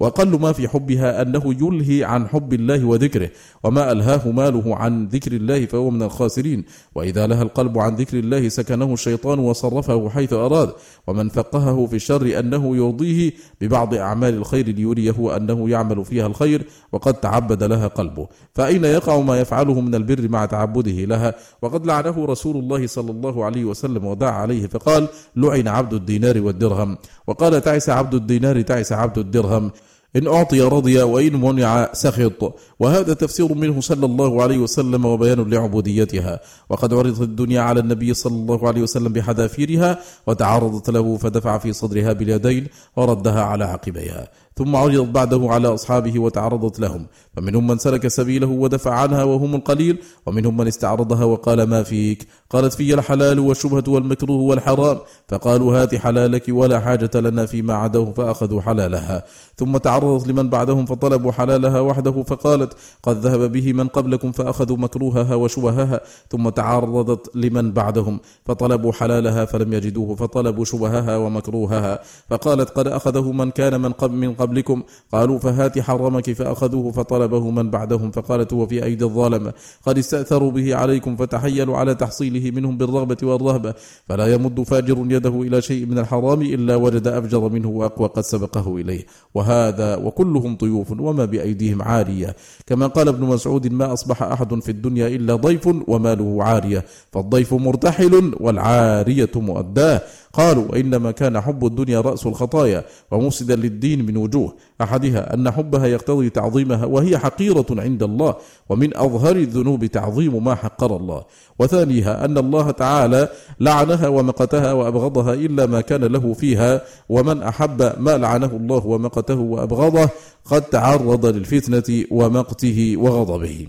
وأقل ما في حبها أنه يلهي عن حب الله وذكره وما ألهاه ماله عن ذكر الله فهو من الخاسرين. وإذا لها القلب عن ذكر الله سكنه الشيطان وصرفه حيث أراد. ومن فقهه في الشر أنه يرضيه ببعض أعمال الخير ليريه أنه يعمل فيها الخير وقد تعبد لها قلبه. فأين يقع ما يفعله من البر مع تعبده لها؟ وقد لعنه رسول الله صلى الله عليه وسلم ودعا عليه فقال لعن عبد الدينار والدرهم. وقال تعس عبد الدينار تعس عبد الدرهم. إن أعطي رضي وإن منع سخط. وهذا تفسير منه صلى الله عليه وسلم وبيان لعبوديتها. وقد عرضت الدنيا على النبي صلى الله عليه وسلم بحذافيرها وتعرضت له فدفع في صدرها باليدين وردها على عقبيها. ثم عرضت بعده على أصحابه وتعرضت لهم. فمنهم من سلك سبيله ودفع عنها وهم القليل ومنهم من استعرضها وقال ما فيك؟ قالت في الحلال والشبهة والمكروه والحرام. فقالوا هات حلالك ولا حاجة لنا فيما عداه فأخذوا حلالها. ثم تعرضت لمن بعدهم فطلبوا حلالها وحده فقالت قد ذهب به من قبلكم فأخذوا مكروهها وشبهها. ثم تعرضت لمن بعدهم فطلبوا حلالها فلم يجدوه فطلبوا شبهها ومكروهها. فقالت قد أخذه من كان من قبل من قبل قبلكم قالوا فهات حرمك فأخذوه فطلبه من بعدهم فقالت هو في أيدي الظالم قد استأثروا به عليكم فتحيلوا على تحصيله منهم بالرغبة والرهبة فلا يمد فاجر يده إلى شيء من الحرام إلا وجد أفجر منه وأقوى قد سبقه إليه وهذا وكلهم ضيوف وما بأيديهم عارية كما قال ابن مسعود ما أصبح أحد في الدنيا إلا ضيف وماله عارية فالضيف مرتحل والعارية مؤداة قالوا وإنما كان حب الدنيا رأس الخطايا ومفسدا للدين من وجوه. أحدها أن حبها يقتضي تعظيمها وهي حقيرة عند الله ومن أظهر الذنوب تعظيم ما حقر الله. وثانيها أن الله تعالى لعنها ومقتها وأبغضها إلا ما كان له فيها ومن أحب ما لعنه الله ومقته وأبغضه قد تعرض للفتنة ومقته وغضبه.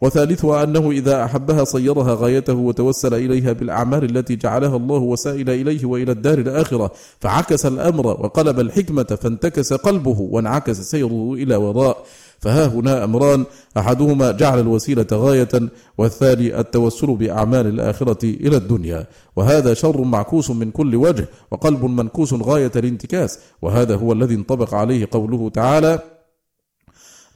وثالثها أنه إذا أحبها صيرها غايته وتوسل إليها بالأعمال التي جعلها الله وسائل إليه وإلى الدار الآخرة فعكس الأمر وقلب الحكمة فانتكس قلبه وانعكس سيره إلى وراء فها هنا أمران أحدهما جعل الوسيلة غاية والثاني التوسل بأعمال الآخرة إلى الدنيا وهذا شر معكوس من كل وجه وقلب منكوس غاية الانتكاس وهذا هو الذي انطبق عليه قوله تعالى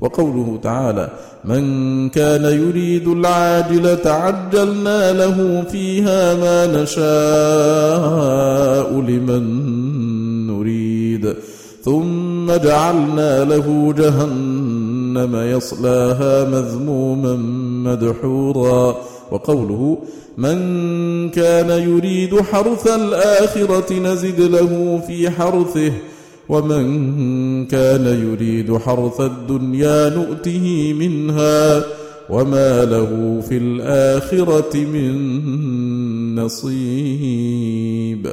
وقوله تعالى من كان يريد العاجلة عجلنا له فيها ما نشاء لمن نريد. ثم جعلنا له جهنم يصلاها مذموما مدحورا. وقوله من كان يريد حرث الآخرة نزد له في حرثه ومن كان يريد حرث الدنيا نؤته منها وما له في الآخرة من نصيب.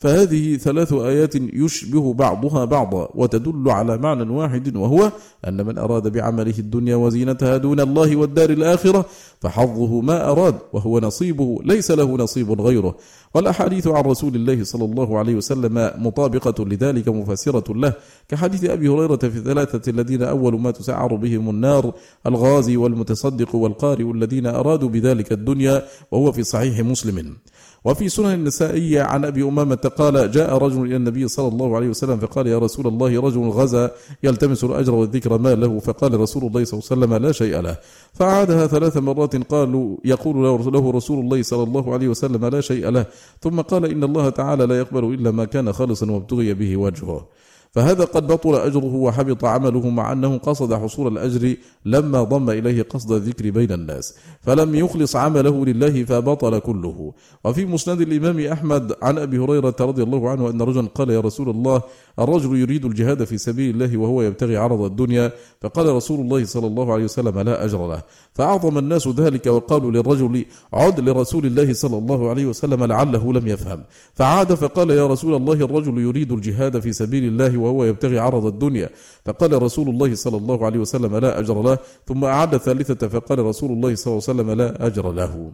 فهذه ثلاث آيات يشبه بعضها بعضا وتدل على معنى واحد وهو أن من أراد بعمله الدنيا وزينتها دون الله والدار الآخرة فحظه ما أراد وهو نصيبه ليس له نصيب غيره. والأحاديث عن رسول الله صلى الله عليه وسلم مطابقة لذلك مفسرة له. كحديث أبي هريرة في الثلاثة الذين أول ما تسعر بهم النار الغازي والمتصدق والقارئ الذين أرادوا بذلك الدنيا وهو في صحيح مسلم. وفي سنن النسائية عن أبي أمامة قال جاء رجل إلى النبي صلى الله عليه وسلم فقال يا رسول الله رجل غزا يلتمس الأجر والذكر ما له فقال رسول الله صلى الله عليه وسلم لا شيء له. فعادها ثلاث مرات قالوا يقول له رسول الله صلى الله عليه وسلم لا شيء له. ثم قال إن الله تعالى لا يقبل إلا ما كان خالصا وابتغي به وجهه. فهذا قد بطل أجره وحبط عمله مع أنه قصد حصول الأجر لما ضم إليه قصد الذكر بين الناس فلم يخلص عمله لله فبطل كله. وفي مسند الإمام أحمد عن أبي هريرة رضي الله عنه أن رجلا قال يا رسول الله الرجل يريد الجهاد في سبيل الله وهو يبتغي عرض الدنيا فقال رسول الله صلى الله عليه وسلم لا أجر له فأعظم الناس ذلك وقالوا للرجل عد لرسول الله صلى الله عليه وسلم لعله لم يفهم فعاد فقال يا رسول الله الرجل يريد الجهاد في سبيل الله وهو يبتغي عرض الدنيا. فقال رسول الله صلى الله عليه وسلم لا أجر له. ثم أعاد الثالثة فقال رسول الله صلى الله عليه وسلم لا أجر له.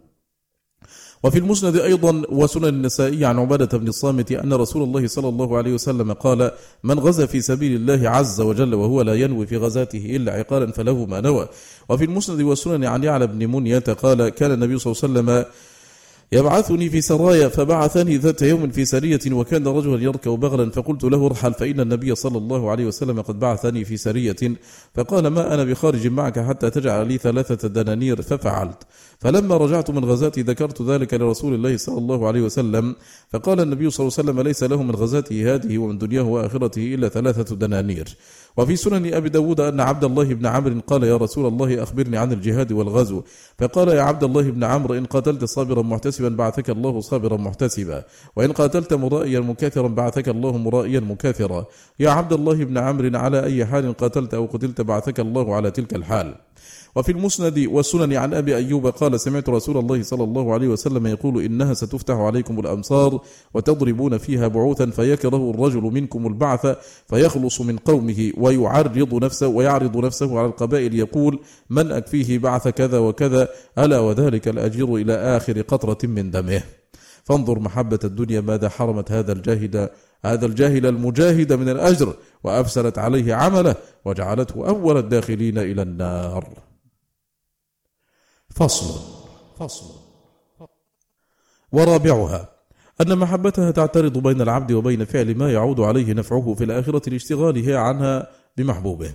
وفي المسند أيضا وسنن النسائي عن عبادة بن الصامت أن رسول الله صلى الله عليه وسلم قال من غزا في سبيل الله عز وجل وهو لا ينوي في غزاته إلا عقالا فله ما نوى. وفي المسند والسنن عن يعلى بن منية قال كان النبي صلى الله عليه وسلم يبعثني في سرايا فبعثني ذات يوم في سرية وكان رجلا يركب بغلا فقلت له ارحل فإن النبي صلى الله عليه وسلم قد بعثني في سرية. فقال ما أنا بخارج معك حتى تجعل لي ثلاثة دنانير ففعلت. فلما رجعت من غزاتي ذكرت ذلك لرسول الله صلى الله عليه وسلم فقال النبي صلى الله عليه وسلم ليس له من غزاته هذه ومن دنياه وآخرته إلا ثلاثة دنانير. وفي سنن أبي داود أن عبد الله بن عمرو قال يا رسول الله أخبرني عن الجهاد والغزو. فقال يا عبد الله بن عمرو إن قاتلت صابرا محتسبا بعثك الله صابرا محتسبا. وإن قاتلت مرائيا مكاثرا بعثك الله مرائيا مكاثرا. يا عبد الله بن عمرو على أي حال قاتلت أو قتلت بعثك الله على تلك الحال؟ وفي المسند والسنن عن أبي أيوب قال سمعت رسول الله صلى الله عليه وسلم يقول إنها ستفتح عليكم الأمصار وتضربون فيها بعوثا فيكره الرجل منكم البعث فيخلص من قومه ويعرض نفسه ويعرض نفسه على القبائل يقول من أكفيه بعث كذا وكذا ألا وذلك الأجير إلى آخر قطرة من دمه. فانظر محبة الدنيا ماذا حرمت هذا الجاهد هذا الجاهل المجاهد من الأجر وأفسدت عليه عمله وجعلته أول الداخلين إلى النار. فصل فصل ورابعها أن محبتها تعترض بين العبد وبين فعل ما يعود عليه نفعه في الآخرة لاشتغاله عنها بمحبوبه.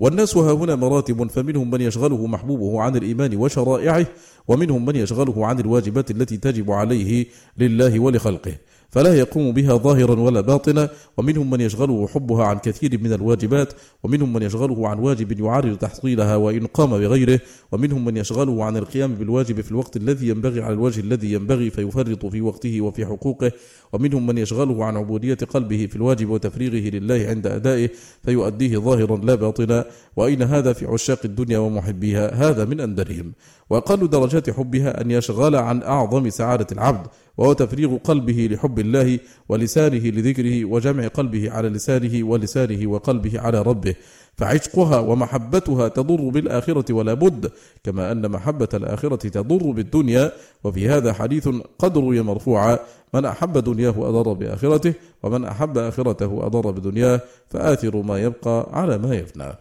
والناس ها هنا مراتب فمنهم من يشغله محبوبه عن الإيمان وشرائعه ومنهم من يشغله عن الواجبات التي تجب عليه لله ولخلقه. فلا يقوم بها ظاهرا ولا باطنا. ومنهم من يشغله حبها عن كثير من الواجبات. ومنهم من يشغله عن واجب يعارض تحصيلها وإن قام بغيره. ومنهم من يشغله عن القيام بالواجب في الوقت الذي ينبغي على الوجه الذي ينبغي فيفرط في وقته وفي حقوقه. ومنهم من يشغله عن عبودية قلبه في الواجب وتفريغه لله عند أدائه فيؤديه ظاهرا لا باطنا. وأين هذا في عشاق الدنيا ومحبيها هذا من أندرهم. وأقل درجات حبها أن يشغل عن أعظم سعادة العبد. وهو تفريغ قلبه لحب الله ولسانه لذكره وجمع قلبه على لسانه ولسانه وقلبه على ربه. فعشقها ومحبتها تضر بالآخرة ولا بد كما أن محبة الآخرة تضر بالدنيا. وفي هذا حديث قد روي مرفوعا من أحب دنياه أضر بآخرته ومن أحب آخرته أضر بدنياه فآثر ما يبقى على ما يفنى.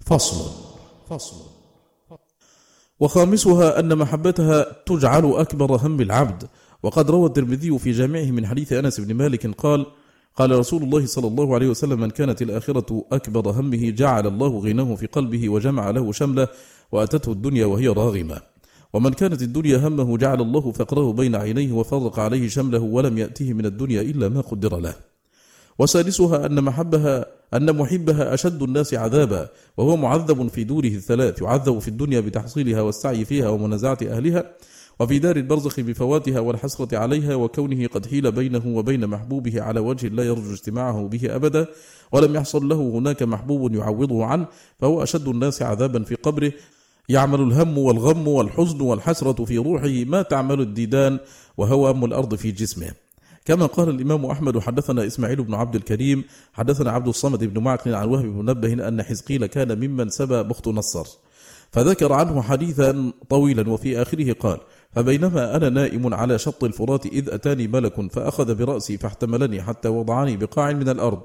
فصل. فصل. وخامسها أن محبتها تجعل أكبر هم العبد. وقد روى الترمذي في جامعه من حديث أنس بن مالك قال قال رسول الله صلى الله عليه وسلم من كانت الآخرة أكبر همه جعل الله غناه في قلبه وجمع له شمله وأتته الدنيا وهي راغمة. ومن كانت الدنيا همه جعل الله فقره بين عينيه وفرق عليه شمله ولم يأته من الدنيا إلا ما قدر له. وسادسها أن محبها أن محبها أشد الناس عذابا وهو معذب في دوره الثلاث يعذب في الدنيا بتحصيلها والسعي فيها ومنازعة أهلها وفي دار البرزخ بفواتها والحسرة عليها وكونه قد حيل بينه وبين محبوبه على وجه لا يرجو اجتماعه به أبدا ولم يحصل له هناك محبوب يعوضه عنه فهو أشد الناس عذابا في قبره. يعمل الهم والغم والحزن والحسرة في روحه ما تعمل الديدان وهوام الأرض في جسمه. كما قال الإمام أحمد حدثنا إسماعيل بن عبد الكريم حدثنا عبد الصمد بن معقل عن وهب بن منبه أن حزقيل كان ممن سبى بخت نصر. فذكر عنه حديثا طويلا وفي آخره قال فبينما أنا نائم على شط الفرات إذ أتاني ملك فأخذ برأسي فاحتملني حتى وضعني بقاع من الأرض.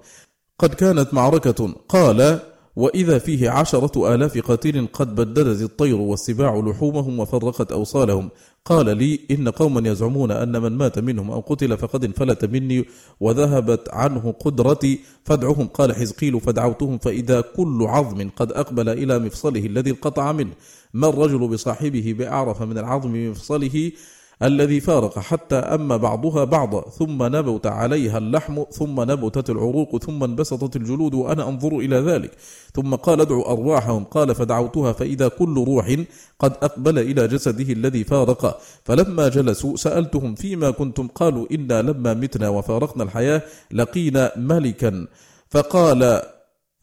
قد كانت معركة. قال وإذا فيه عشرة آلاف قتيل قد بددت الطير والسباع لحومهم وفرقت أوصالهم. قال لي إن قوما يزعمون أن من مات منهم أو قتل فقد انفلت مني وذهبت عنه قدرتي فادعهم قال حزقيل فدعوتهم فإذا كل عظم قد أقبل إلى مفصله الذي انقطع منه. ما الرجل بصاحبه بأعرف من العظم مفصله الذي فارق حتى أما بعضها بعضا ثم نبت عليها اللحم ثم نبتت العروق ثم انبسطت الجلود وأنا أنظر إلى ذلك. ثم قال ادعوا أرواحهم قال فدعوتها فإذا كل روح قد أقبل إلى جسده الذي فارق. فلما جلسوا سألتهم فيما كنتم؟ قالوا إنا لما متنا وفارقنا الحياة لقينا ملكا. فقال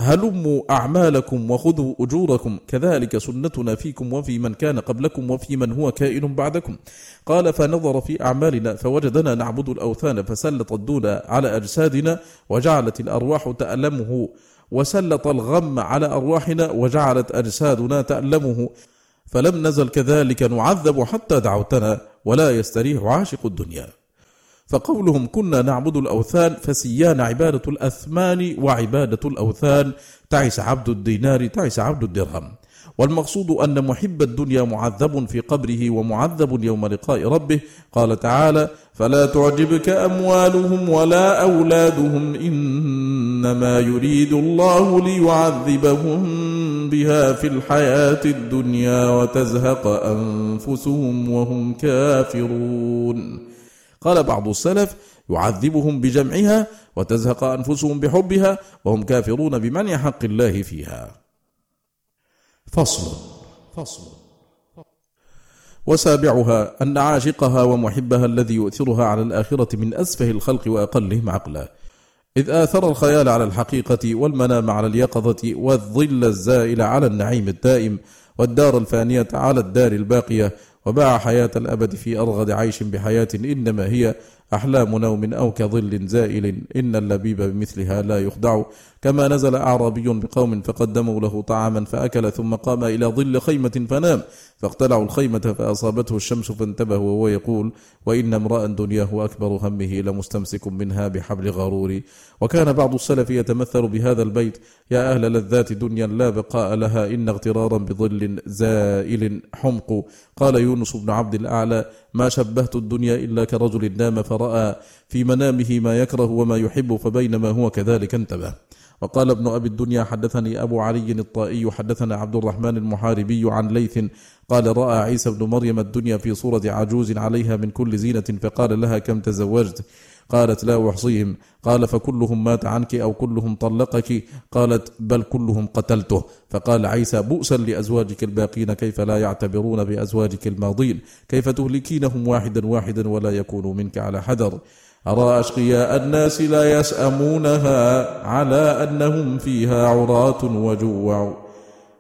هلموا أعمالكم وخذوا أجوركم. كذلك سنتنا فيكم وفي من كان قبلكم وفي من هو كائن بعدكم. قال فنظر في أعمالنا فوجدنا نعبد الأوثان فسلط الدون على أجسادنا وجعلت الأرواح تألمه وسلط الغم على أرواحنا وجعلت أجسادنا تألمه. فلم نزل كذلك نعذب حتى دعوتنا ولا يستريح عاشق الدنيا. فقولهم كنا نعبد الأوثان فسيان عبادة الأثمان وعبادة الأوثان. تعس عبد الدينار تعس عبد الدرهم. والمقصود أن محب الدنيا معذب في قبره ومعذب يوم لقاء ربه. قال تعالى فلا تعجبك أموالهم ولا أولادهم. إنما يريد الله ليعذبهم بها في الحياة الدنيا وتزهق أنفسهم وهم كافرون. قال بعض السلف يعذبهم بجمعها وتزهق أنفسهم بحبها وهم كافرون بمنع حق الله فيها. فصل. فصل. وسابعها أن عاشقها ومحبها الذي يؤثرها على الآخرة من أسفه الخلق وأقلهم عقلا. إذ آثر الخيال على الحقيقة والمنام على اليقظة والظل الزائل على النعيم الدائم والدار الفانية على الدار الباقية وباع حياة الأبد في أرغد عيش بحياة إنما هي أحلام نوم أو كظل زائل إن اللبيب بمثلها لا يخدع. كما نزل أعرابي بقوم فقدموا له طعاما فأكل ثم قام إلى ظل خيمة فنام. فاقتلعوا الخيمة فأصابته الشمس فانتبه وهو يقول وإن امرأ دنياه أكبر همه لمستمسك منها بحبل غرور. وكان بعض السلف يتمثل بهذا البيت يا أهل لذات دنيا لا بقاء لها إن اغترارا بظل زائل حمق. قال يونس بن عبد الأعلى ما شبهت الدنيا إلا كرجل نام فرأى في منامه ما يكره وما يحب فبينما هو كذلك انتبه. وقال ابن أبي الدنيا حدثني أبو علي الطائي حدثنا عبد الرحمن المحاربي عن ليث قال رأى عيسى بن مريم الدنيا في صورة عجوز عليها من كل زينة فقال لها كم تزوجت؟ قالت لا أحصيهم. قال فكلهم مات عنك أو كلهم طلقك. قالت بل كلهم قتلته. فقال عيسى بؤسا لأزواجك الباقين كيف لا يعتبرون بأزواجك الماضين؟ كيف تهلكينهم واحدا واحدا ولا يكونوا منك على حذر؟ أرى أشقياء الناس لا يسأمونها على أنهم فيها عراة وجوع.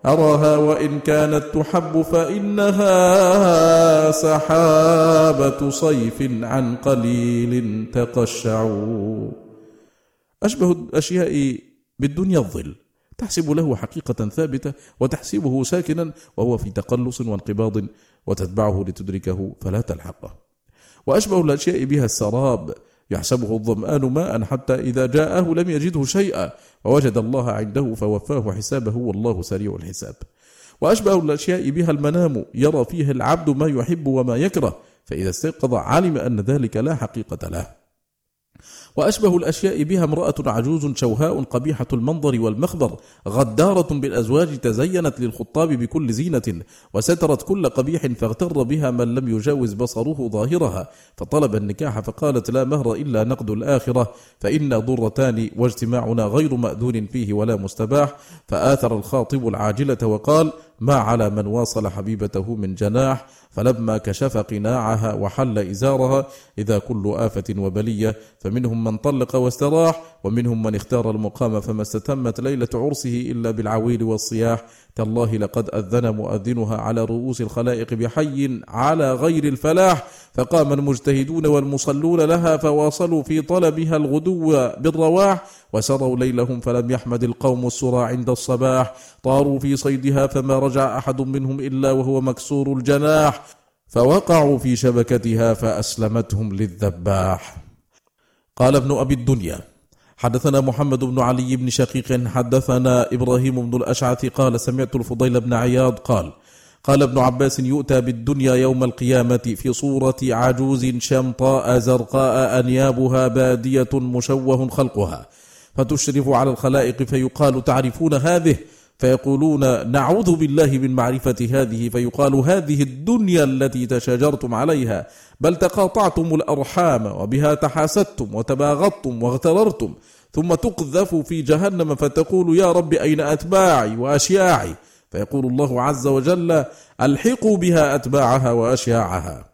أراها وإن كانت تحب فإنها سحابة صيف عن قليل تقشع. أشبه الأشياء بالدنيا الظل. تحسب له حقيقة ثابتة وتحسبه ساكنا وهو في تقلص وانقباض وتتبعه لتدركه فلا تلحقه وأشبه الأشياء بها السراب. يحسبه الظمآن ماء حتى إذا جاءه لم يجده شيئا. ووجد الله عنده فوفاه حسابه والله سريع الحساب. وأشبه الأشياء بها المنام يرى فيها العبد ما يحب وما يكره فإذا استيقظ علم أن ذلك لا حقيقة له. وأشبه الأشياء بها امرأة عجوز شوهاء قبيحة المنظر والمخبر غدارة بالأزواج تزينت للخطاب بكل زينة وسترت كل قبيح فاغتر بها من لم يجاوز بصره ظاهرها. فطلب النكاح فقالت لا مهر إلا نقد الآخرة فإنا ضرتان واجتماعنا غير مأذون فيه ولا مستباح. فآثر الخاطب العاجلة وقال ما على من واصل حبيبته من جناح فلما كشف قناعها وحل إزارها إذا كل آفة وبلية فمنهم من طلق واستراح ومنهم من اختار المقام فما استتمت ليلة عرسه إلا بالعويل والصياح. تالله لقد أذن مؤذنها على رؤوس الخلائق بحي على غير الفلاح فقام المجتهدون والمصلون لها فواصلوا في طلبها الغدو بالرواح وسروا ليلهم فلم يحمد القوم السرى عند الصباح. طاروا في صيدها فما رجع أحد منهم إلا وهو مكسور الجناح فوقعوا في شبكتها فأسلمتهم للذباح. قال ابن أبي الدنيا حدثنا محمد بن علي بن شقيق حدثنا إبراهيم بن الأشعث قال سمعت الفضيل بن عياض قال قال ابن عباس يؤتى بالدنيا يوم القيامة في صورة عجوز شمطاء زرقاء أنيابها بادية مشوه خلقها فتشرف على الخلائق فيقال تعرفون هذه؟ فيقولون نعوذ بالله من معرفة هذه فيقال هذه الدنيا التي تشاجرتم عليها بل تقاطعتم الأرحام وبها تحاسدتم وتباغضتم واغتررتم ثم تقذف في جهنم فتقول يا رب أين أتباعي وأشياعي؟ فيقول الله عز وجل ألحقوا بها أتباعها وأشياعها.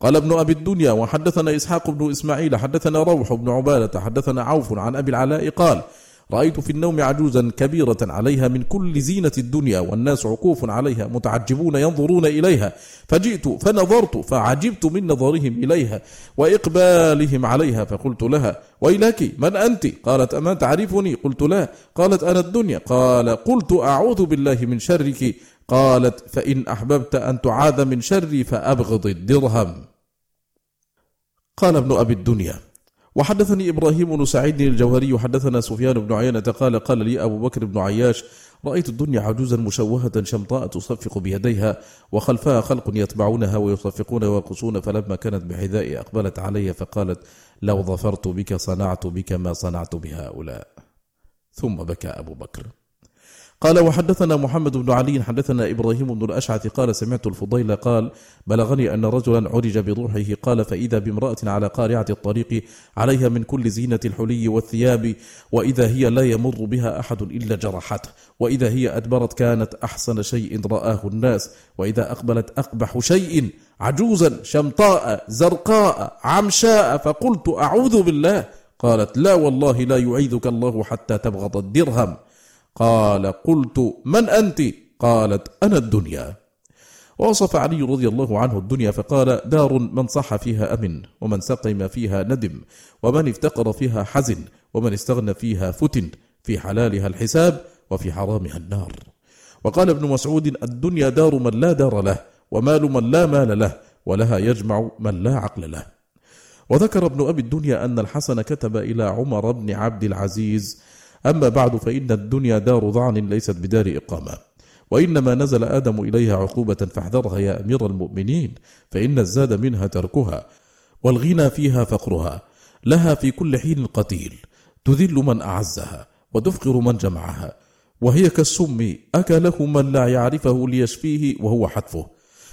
قال ابن أبي الدنيا وحدثنا إسحاق بن إسماعيل حدثنا روح بن عبادة حدثنا عوف عن أبي العلاء قال رأيت في النوم عجوزا كبيرة عليها من كل زينة الدنيا والناس عكوف عليها متعجبون ينظرون إليها. فجئت فنظرت فعجبت من نظرهم إليها وإقبالهم عليها. فقلت لها ويلك من أنت؟ قالت أما تعرفني؟ قلت لا. قالت أنا الدنيا. قال قلت أعوذ بالله من شرك. قالت فإن أحببت أن تعاذ من شري فأبغض الدرهم. قال ابن أبي الدنيا. وحدثني إبراهيم بن سعيد الجوهري حدثنا سفيان بن عيينة قال قال لي أبو بكر بن عياش رأيت الدنيا عجوزا مشوهة شمطاء تصفق بيديها وخلفها خلق يتبعونها ويصفقون ويقصون فلما كانت بحذائي أقبلت علي فقالت لو ظفرت بك صنعت بك ما صنعت بهؤلاء. ثم بكى أبو بكر. قال وحدثنا محمد بن علي حدثنا إبراهيم بن الأشعث قال سمعت الفضيل قال بلغني أن رجلا عرج بروحه قال فإذا بامرأة على قارعة الطريق عليها من كل زينة الحلي والثياب وإذا هي لا يمر بها أحد إلا جرحته وإذا هي أدبرت كانت أحسن شيء رآه الناس وإذا أقبلت أقبح شيء عجوزا شمطاء زرقاء عمشاء فقلت أعوذ بالله. قالت لا والله لا يعيذك الله حتى تبغض الدرهم. قال قلت من أنت؟ قالت أنا الدنيا. ووصف علي رضي الله عنه الدنيا فقال دار من صح فيها أمن ومن سقم فيها ندم ومن افتقر فيها حزن ومن استغنى فيها فتن في حلالها الحساب وفي حرامها النار. وقال ابن مسعود الدنيا دار من لا دار له ومال من لا مال له ولها يجمع من لا عقل له. وذكر ابن أبي الدنيا أن الحسن كتب إلى عمر بن عبد العزيز أما بعد فإن الدنيا دار ضعن ليست بدار إقامة. وإنما نزل آدم إليها عقوبة فاحذرها يا أمير المؤمنين فإن الزاد منها تركها والغنى فيها فقرها. لها في كل حين قتيل تذل من أعزها وتفقر من جمعها. وهي كالسم أكله من لا يعرفه ليشفيه وهو حتفه.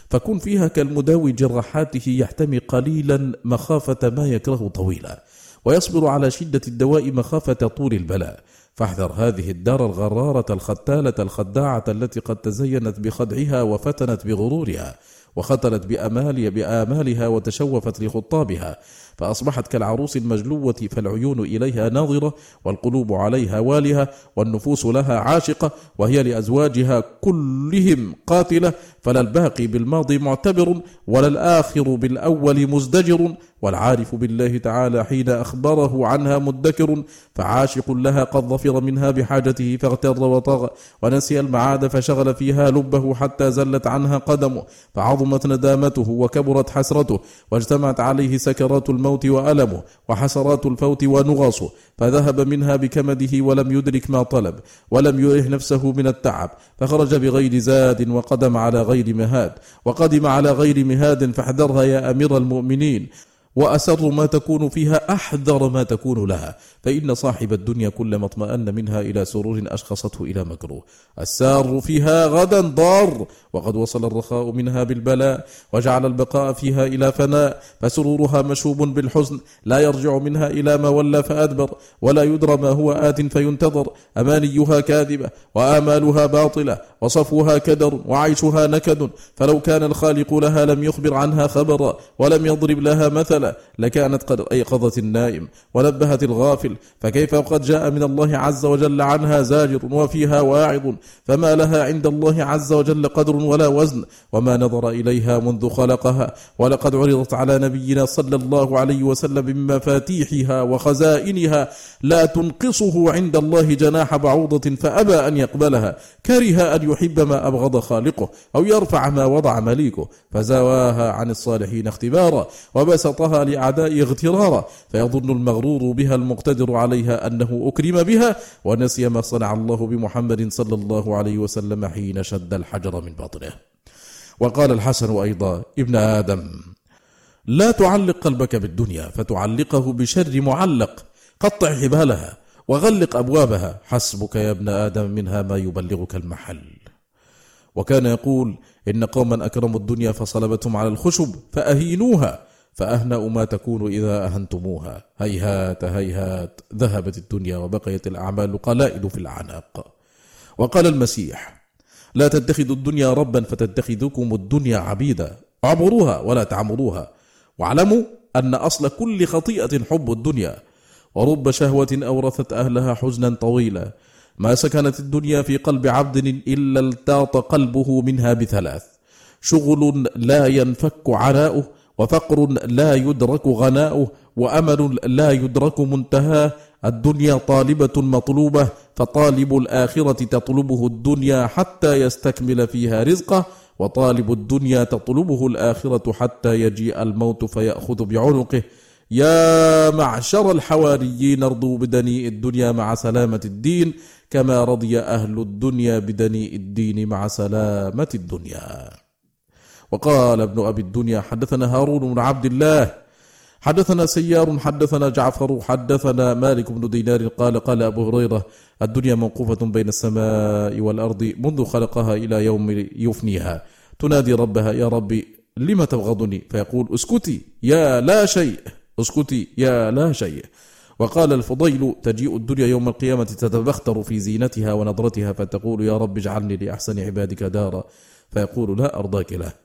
فكن فيها كالمداوي جراحاته يحتمي قليلا مخافة ما يكره طويلا. ويصبر على شدة الدواء مخافة طول البلاء. فاحذر هذه الدار الغرارة الختالة الخداعة التي قد تزينت بخدعها وفتنت بغرورها وختلت بآمالها وتشوفت لخطابها. فأصبحت كالعروس المجلوة فالعيون إليها ناظرة والقلوب عليها والهة والنفوس لها عاشقة وهي لأزواجها كلهم قاتلة فلا الباقي بالماضي معتبر ولا الآخر بالأول مزدجر والعارف بالله تعالى حين أخبره عنها مدكر فعاشق لها قد ظفر منها بحاجته فاغتر وطغى ونسي المعاد فشغل فيها لبه حتى زلت عنها قدمه فعظمت ندامته وكبرت حسرته واجتمعت عليه سكرات الموت وألمه وحسرات الفوت ونغصه فذهب منها بكمده ولم يدرك ما طلب ولم يره نفسه من التعب فخرج بغير زاد وقدم على غير مهاد وقدم على غير مهاد فاحذرها يا أمير المؤمنين. وأسر ما تكون فيها أحذر ما تكون لها. فإن صاحب الدنيا كلما اطمأن منها إلى سرور أشخصته إلى مكروه. السار فيها غدا ضار وقد وصل الرخاء منها بالبلاء وجعل البقاء فيها إلى فناء فسرورها مشوب بالحزن لا يرجع منها إلى ما ولى فأدبر ولا يدرى ما هو آت فينتظر. أمانيها كاذبة وآمالها باطلة وصفوها كدر وعيشها نكد. فلو كان الخالق لها لم يخبر عنها خبرا ولم يضرب لها مثلا. لكانت قد أيقظت النائم ونبهت الغافل فكيف وقد جاء من الله عز وجل عنها زاجر وفيها واعظ؟ فما لها عند الله عز وجل قدر ولا وزن وما نظر إليها منذ خلقها. ولقد عرضت على نبينا صلى الله عليه وسلم من مفاتيحها وخزائنها لا تنقصه عند الله جناح بعوضة فأبى أن يقبلها كره أن يحب ما أبغض خالقه أو يرفع ما وضع مليكه. فزواها عن الصالحين اختبارا وبسطها لأعداء اغترارا فيظن المغرور بها المقتدر عليها أنه أكرم بها ونسي ما صنع الله بمحمد صلى الله عليه وسلم حين شد الحجر من بطنه. وقال الحسن أيضا ابن آدم لا تعلق قلبك بالدنيا فتعلقه بشر معلق. قطع حبالها وغلق أبوابها حسبك يا ابن آدم منها ما يبلغك المحل. وكان يقول إن قوما أكرموا الدنيا فصلبتهم على الخشب فأهينوها. فأهنأ ما تكون إذا أهنتموها. هيهات هيهات. ذهبت الدنيا وبقيت الأعمال قلائد في الأعناق وقال المسيح لا تتخذوا الدنيا ربا فتتخذكم الدنيا عبيدا. اعبروها ولا تعمروها واعلموا أن أصل كل خطيئة حب الدنيا. ورب شهوة أورثت أهلها حزنا طويلا. ما سكنت الدنيا في قلب عبد إلا التاط قلبه منها بثلاث. شغل لا ينفك عناؤه وفقر لا يدرك غناؤه وأمل لا يدرك منتهاه. الدنيا طالبة مطلوبة فطالب الآخرة تطلبه الدنيا حتى يستكمل فيها رزقه وطالب الدنيا تطلبه الآخرة حتى يجيء الموت فيأخذ بعنقه. يا معشر الحواريين ارضوا بدنيء الدنيا مع سلامة الدين كما رضي أهل الدنيا بدنيء الدين مع سلامة الدنيا. وقال ابن أبي الدنيا حدثنا هارون بن عبد الله حدثنا سيار حدثنا جعفر حدثنا مالك بن دينار قال قال أبو هريرة الدنيا موقوفة بين السماء والأرض منذ خلقها إلى يوم يفنيها. تنادي ربها يا ربي لم تبغضني؟ فيقول اسكتي يا لا شيء اسكتي يا لا شيء. وقال الفضيل تجيء الدنيا يوم القيامة تتبختر في زينتها ونظرتها فتقول يا رب اجعلني لأحسن عبادك دارا. فيقول لا أرضاك له.